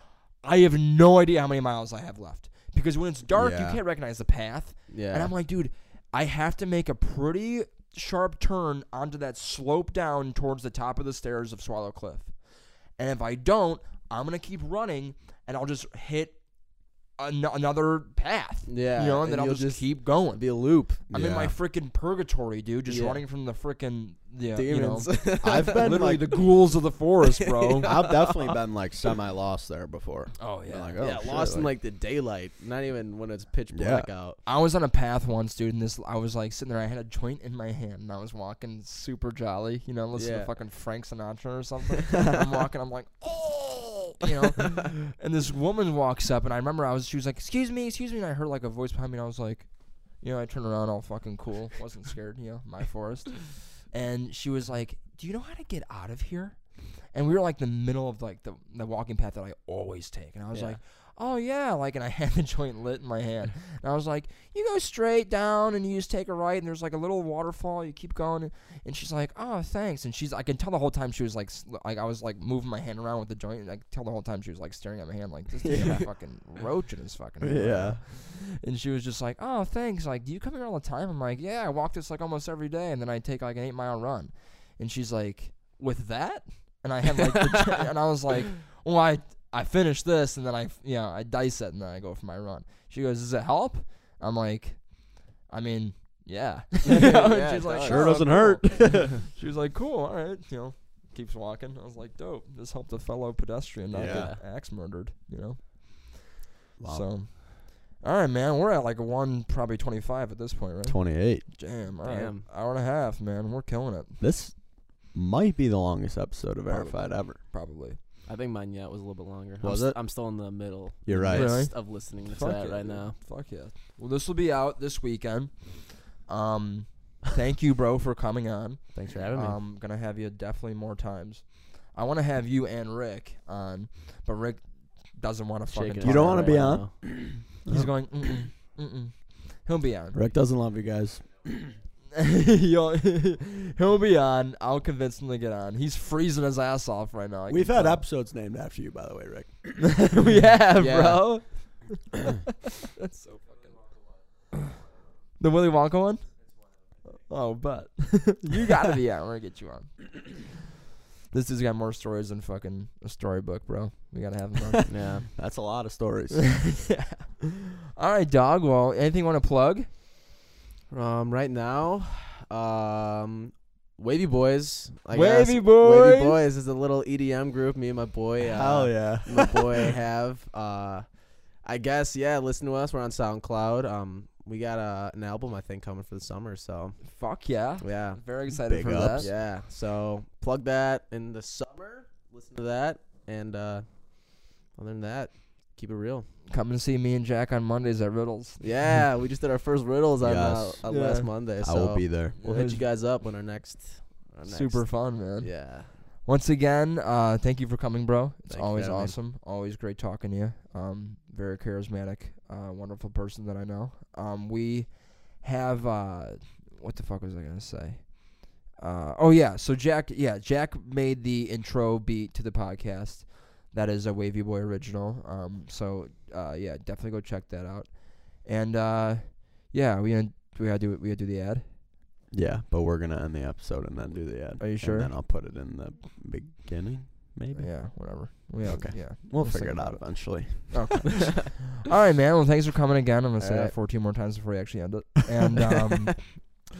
I have no idea how many miles I have left because when it's dark, Yeah. you can't recognize the path. Yeah. And I'm like, dude, I have to make a pretty sharp turn onto that slope down towards the top of the stairs of Swallow Cliff. And if I don't, I'm gonna keep running, and I'll just hit an- another path. Yeah, you know, and, then and I'll just, just keep going. be a loop. I'm in my freaking purgatory, dude, just Yeah. running from the freaking yeah, Demons. You know, I've been literally like, the ghouls of the forest, bro. I've definitely been like semi lost there before. oh yeah. like, oh, yeah, shit, lost in like the daylight. Not even when it's pitch Yeah. black out. I was on a path once, dude, and this I was like sitting there. I had a joint in my hand, and I was walking super jolly, you know, listening Yeah. to fucking Frank Sinatra or something. I'm walking, I'm like, oh, you know, and this woman walks up, and I remember I was, she was like, excuse me, excuse me, and I heard like a voice behind me, and I was like, you know, I turned around all fucking cool, wasn't scared, you know, my forest, and she was like, do you know how to get out of here? And we were like the middle of like the the walking path that I always take, and I was Yeah. like, oh yeah, like, and I had the joint lit in my hand, and I was like, you go straight down and you just take a right, and there's like a little waterfall. You keep going, and she's like, oh thanks, and she's I can tell the whole time she was like, like I was like moving my hand around with the joint, and I could tell the whole time she was like staring at my hand, like this dude a fucking roach in his fucking hand. Yeah. And she was just like, "Oh, thanks. Like, do you come here all the time?" I'm like, "Yeah, I walk this like almost every day, and then I take like an eight mile run." And she's like, "With that?" And I had like, the, and I was like, "Well, I I finish this, and then I you know I dice it, and then I go for my run." She goes, "Does it help?" I'm like, "I mean, yeah." You know, Yeah, she's like, does. Sure "Oh, doesn't cool." hurt. she was like, "Cool, all right," you know. Keeps walking. I was like, "Dope. This helped a fellow pedestrian not Yeah. get axe murdered." You know. Wow. So, all right, man. We're at like one, probably twenty-five at this point, right? 28. Damn. All right. Damn. Hour and a half, man. We're killing it. This might be the longest episode of Probably. Verified ever. Probably. I think mine yet was a little bit longer. Was I'm it? I'm still in the middle. You're right. Really? midst Of listening to Fuck that yeah, right dude. now. Fuck yeah. Well, this will be out this weekend. Um, thank you, bro, for coming on. Thanks for having me. I'm gonna have you definitely more times. I want to have you and Rick on, but Rick doesn't want to fucking. Shaking talk You don't wanna be now. on? He's going. Mm-mm, mm-mm. He'll be on. Rick doesn't love you guys. He'll, he'll be on. I'll convince him to get on. He's freezing his ass off right now. I We've can had tell. episodes named after you, by the way, Rick. we have, Yeah. bro. That's so fucking. The Willy Wonka one? Oh, but you gotta be out. We're gonna get you on. This dude's got more stories than fucking a storybook, bro. We gotta have him on. yeah. That's a lot of stories. yeah. All right, dog. Well, anything you want to plug? Um, right now, um, Wavy Boys. I Wavy guess. Boys. Wavy Boys is a little EDM group. Me and my boy. Uh, Hell yeah. my boy have. Uh, I guess yeah. Listen to us. We're on SoundCloud. Um, we got uh, an album I think coming for the summer. So Fuck yeah. yeah, Very excited Big for ups. that. yeah. So plug that in the summer. Listen to that, and uh, other than that, keep it real. Come and see me and Jack on Mondays at Riddles. Yeah, we just did our first riddles on uh, Yes. uh, Yeah. last Monday. So I will be there. We'll hit you guys up when our next. Our next Super fun, man. Yeah. Once again, uh, thank you for coming, bro. It's Thank you for always having me. awesome. Always great talking to you. Um, very charismatic, uh, wonderful person that I know. Um, we have uh, what the fuck was I gonna say? Uh, oh yeah, so Jack, yeah, Jack made the intro beat to the podcast. That is a Wavy Boy original. Um, so uh, yeah, definitely go check that out. And uh, yeah, we gonna we gotta do it. We gotta do the ad. Yeah, but we're gonna end the episode and then do the ad. Are you sure? And then I'll put it in the beginning, maybe. Yeah, whatever. We have, Okay. Yeah, We'll Let's figure it out eventually. Okay. All right, man. Well, thanks for coming again. I'm gonna say that Alright. 14 more times before we actually end it. And um,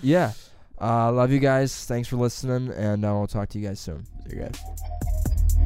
yeah, uh, love you guys. Thanks for listening, and uh, we'll talk to you guys soon. See you guys.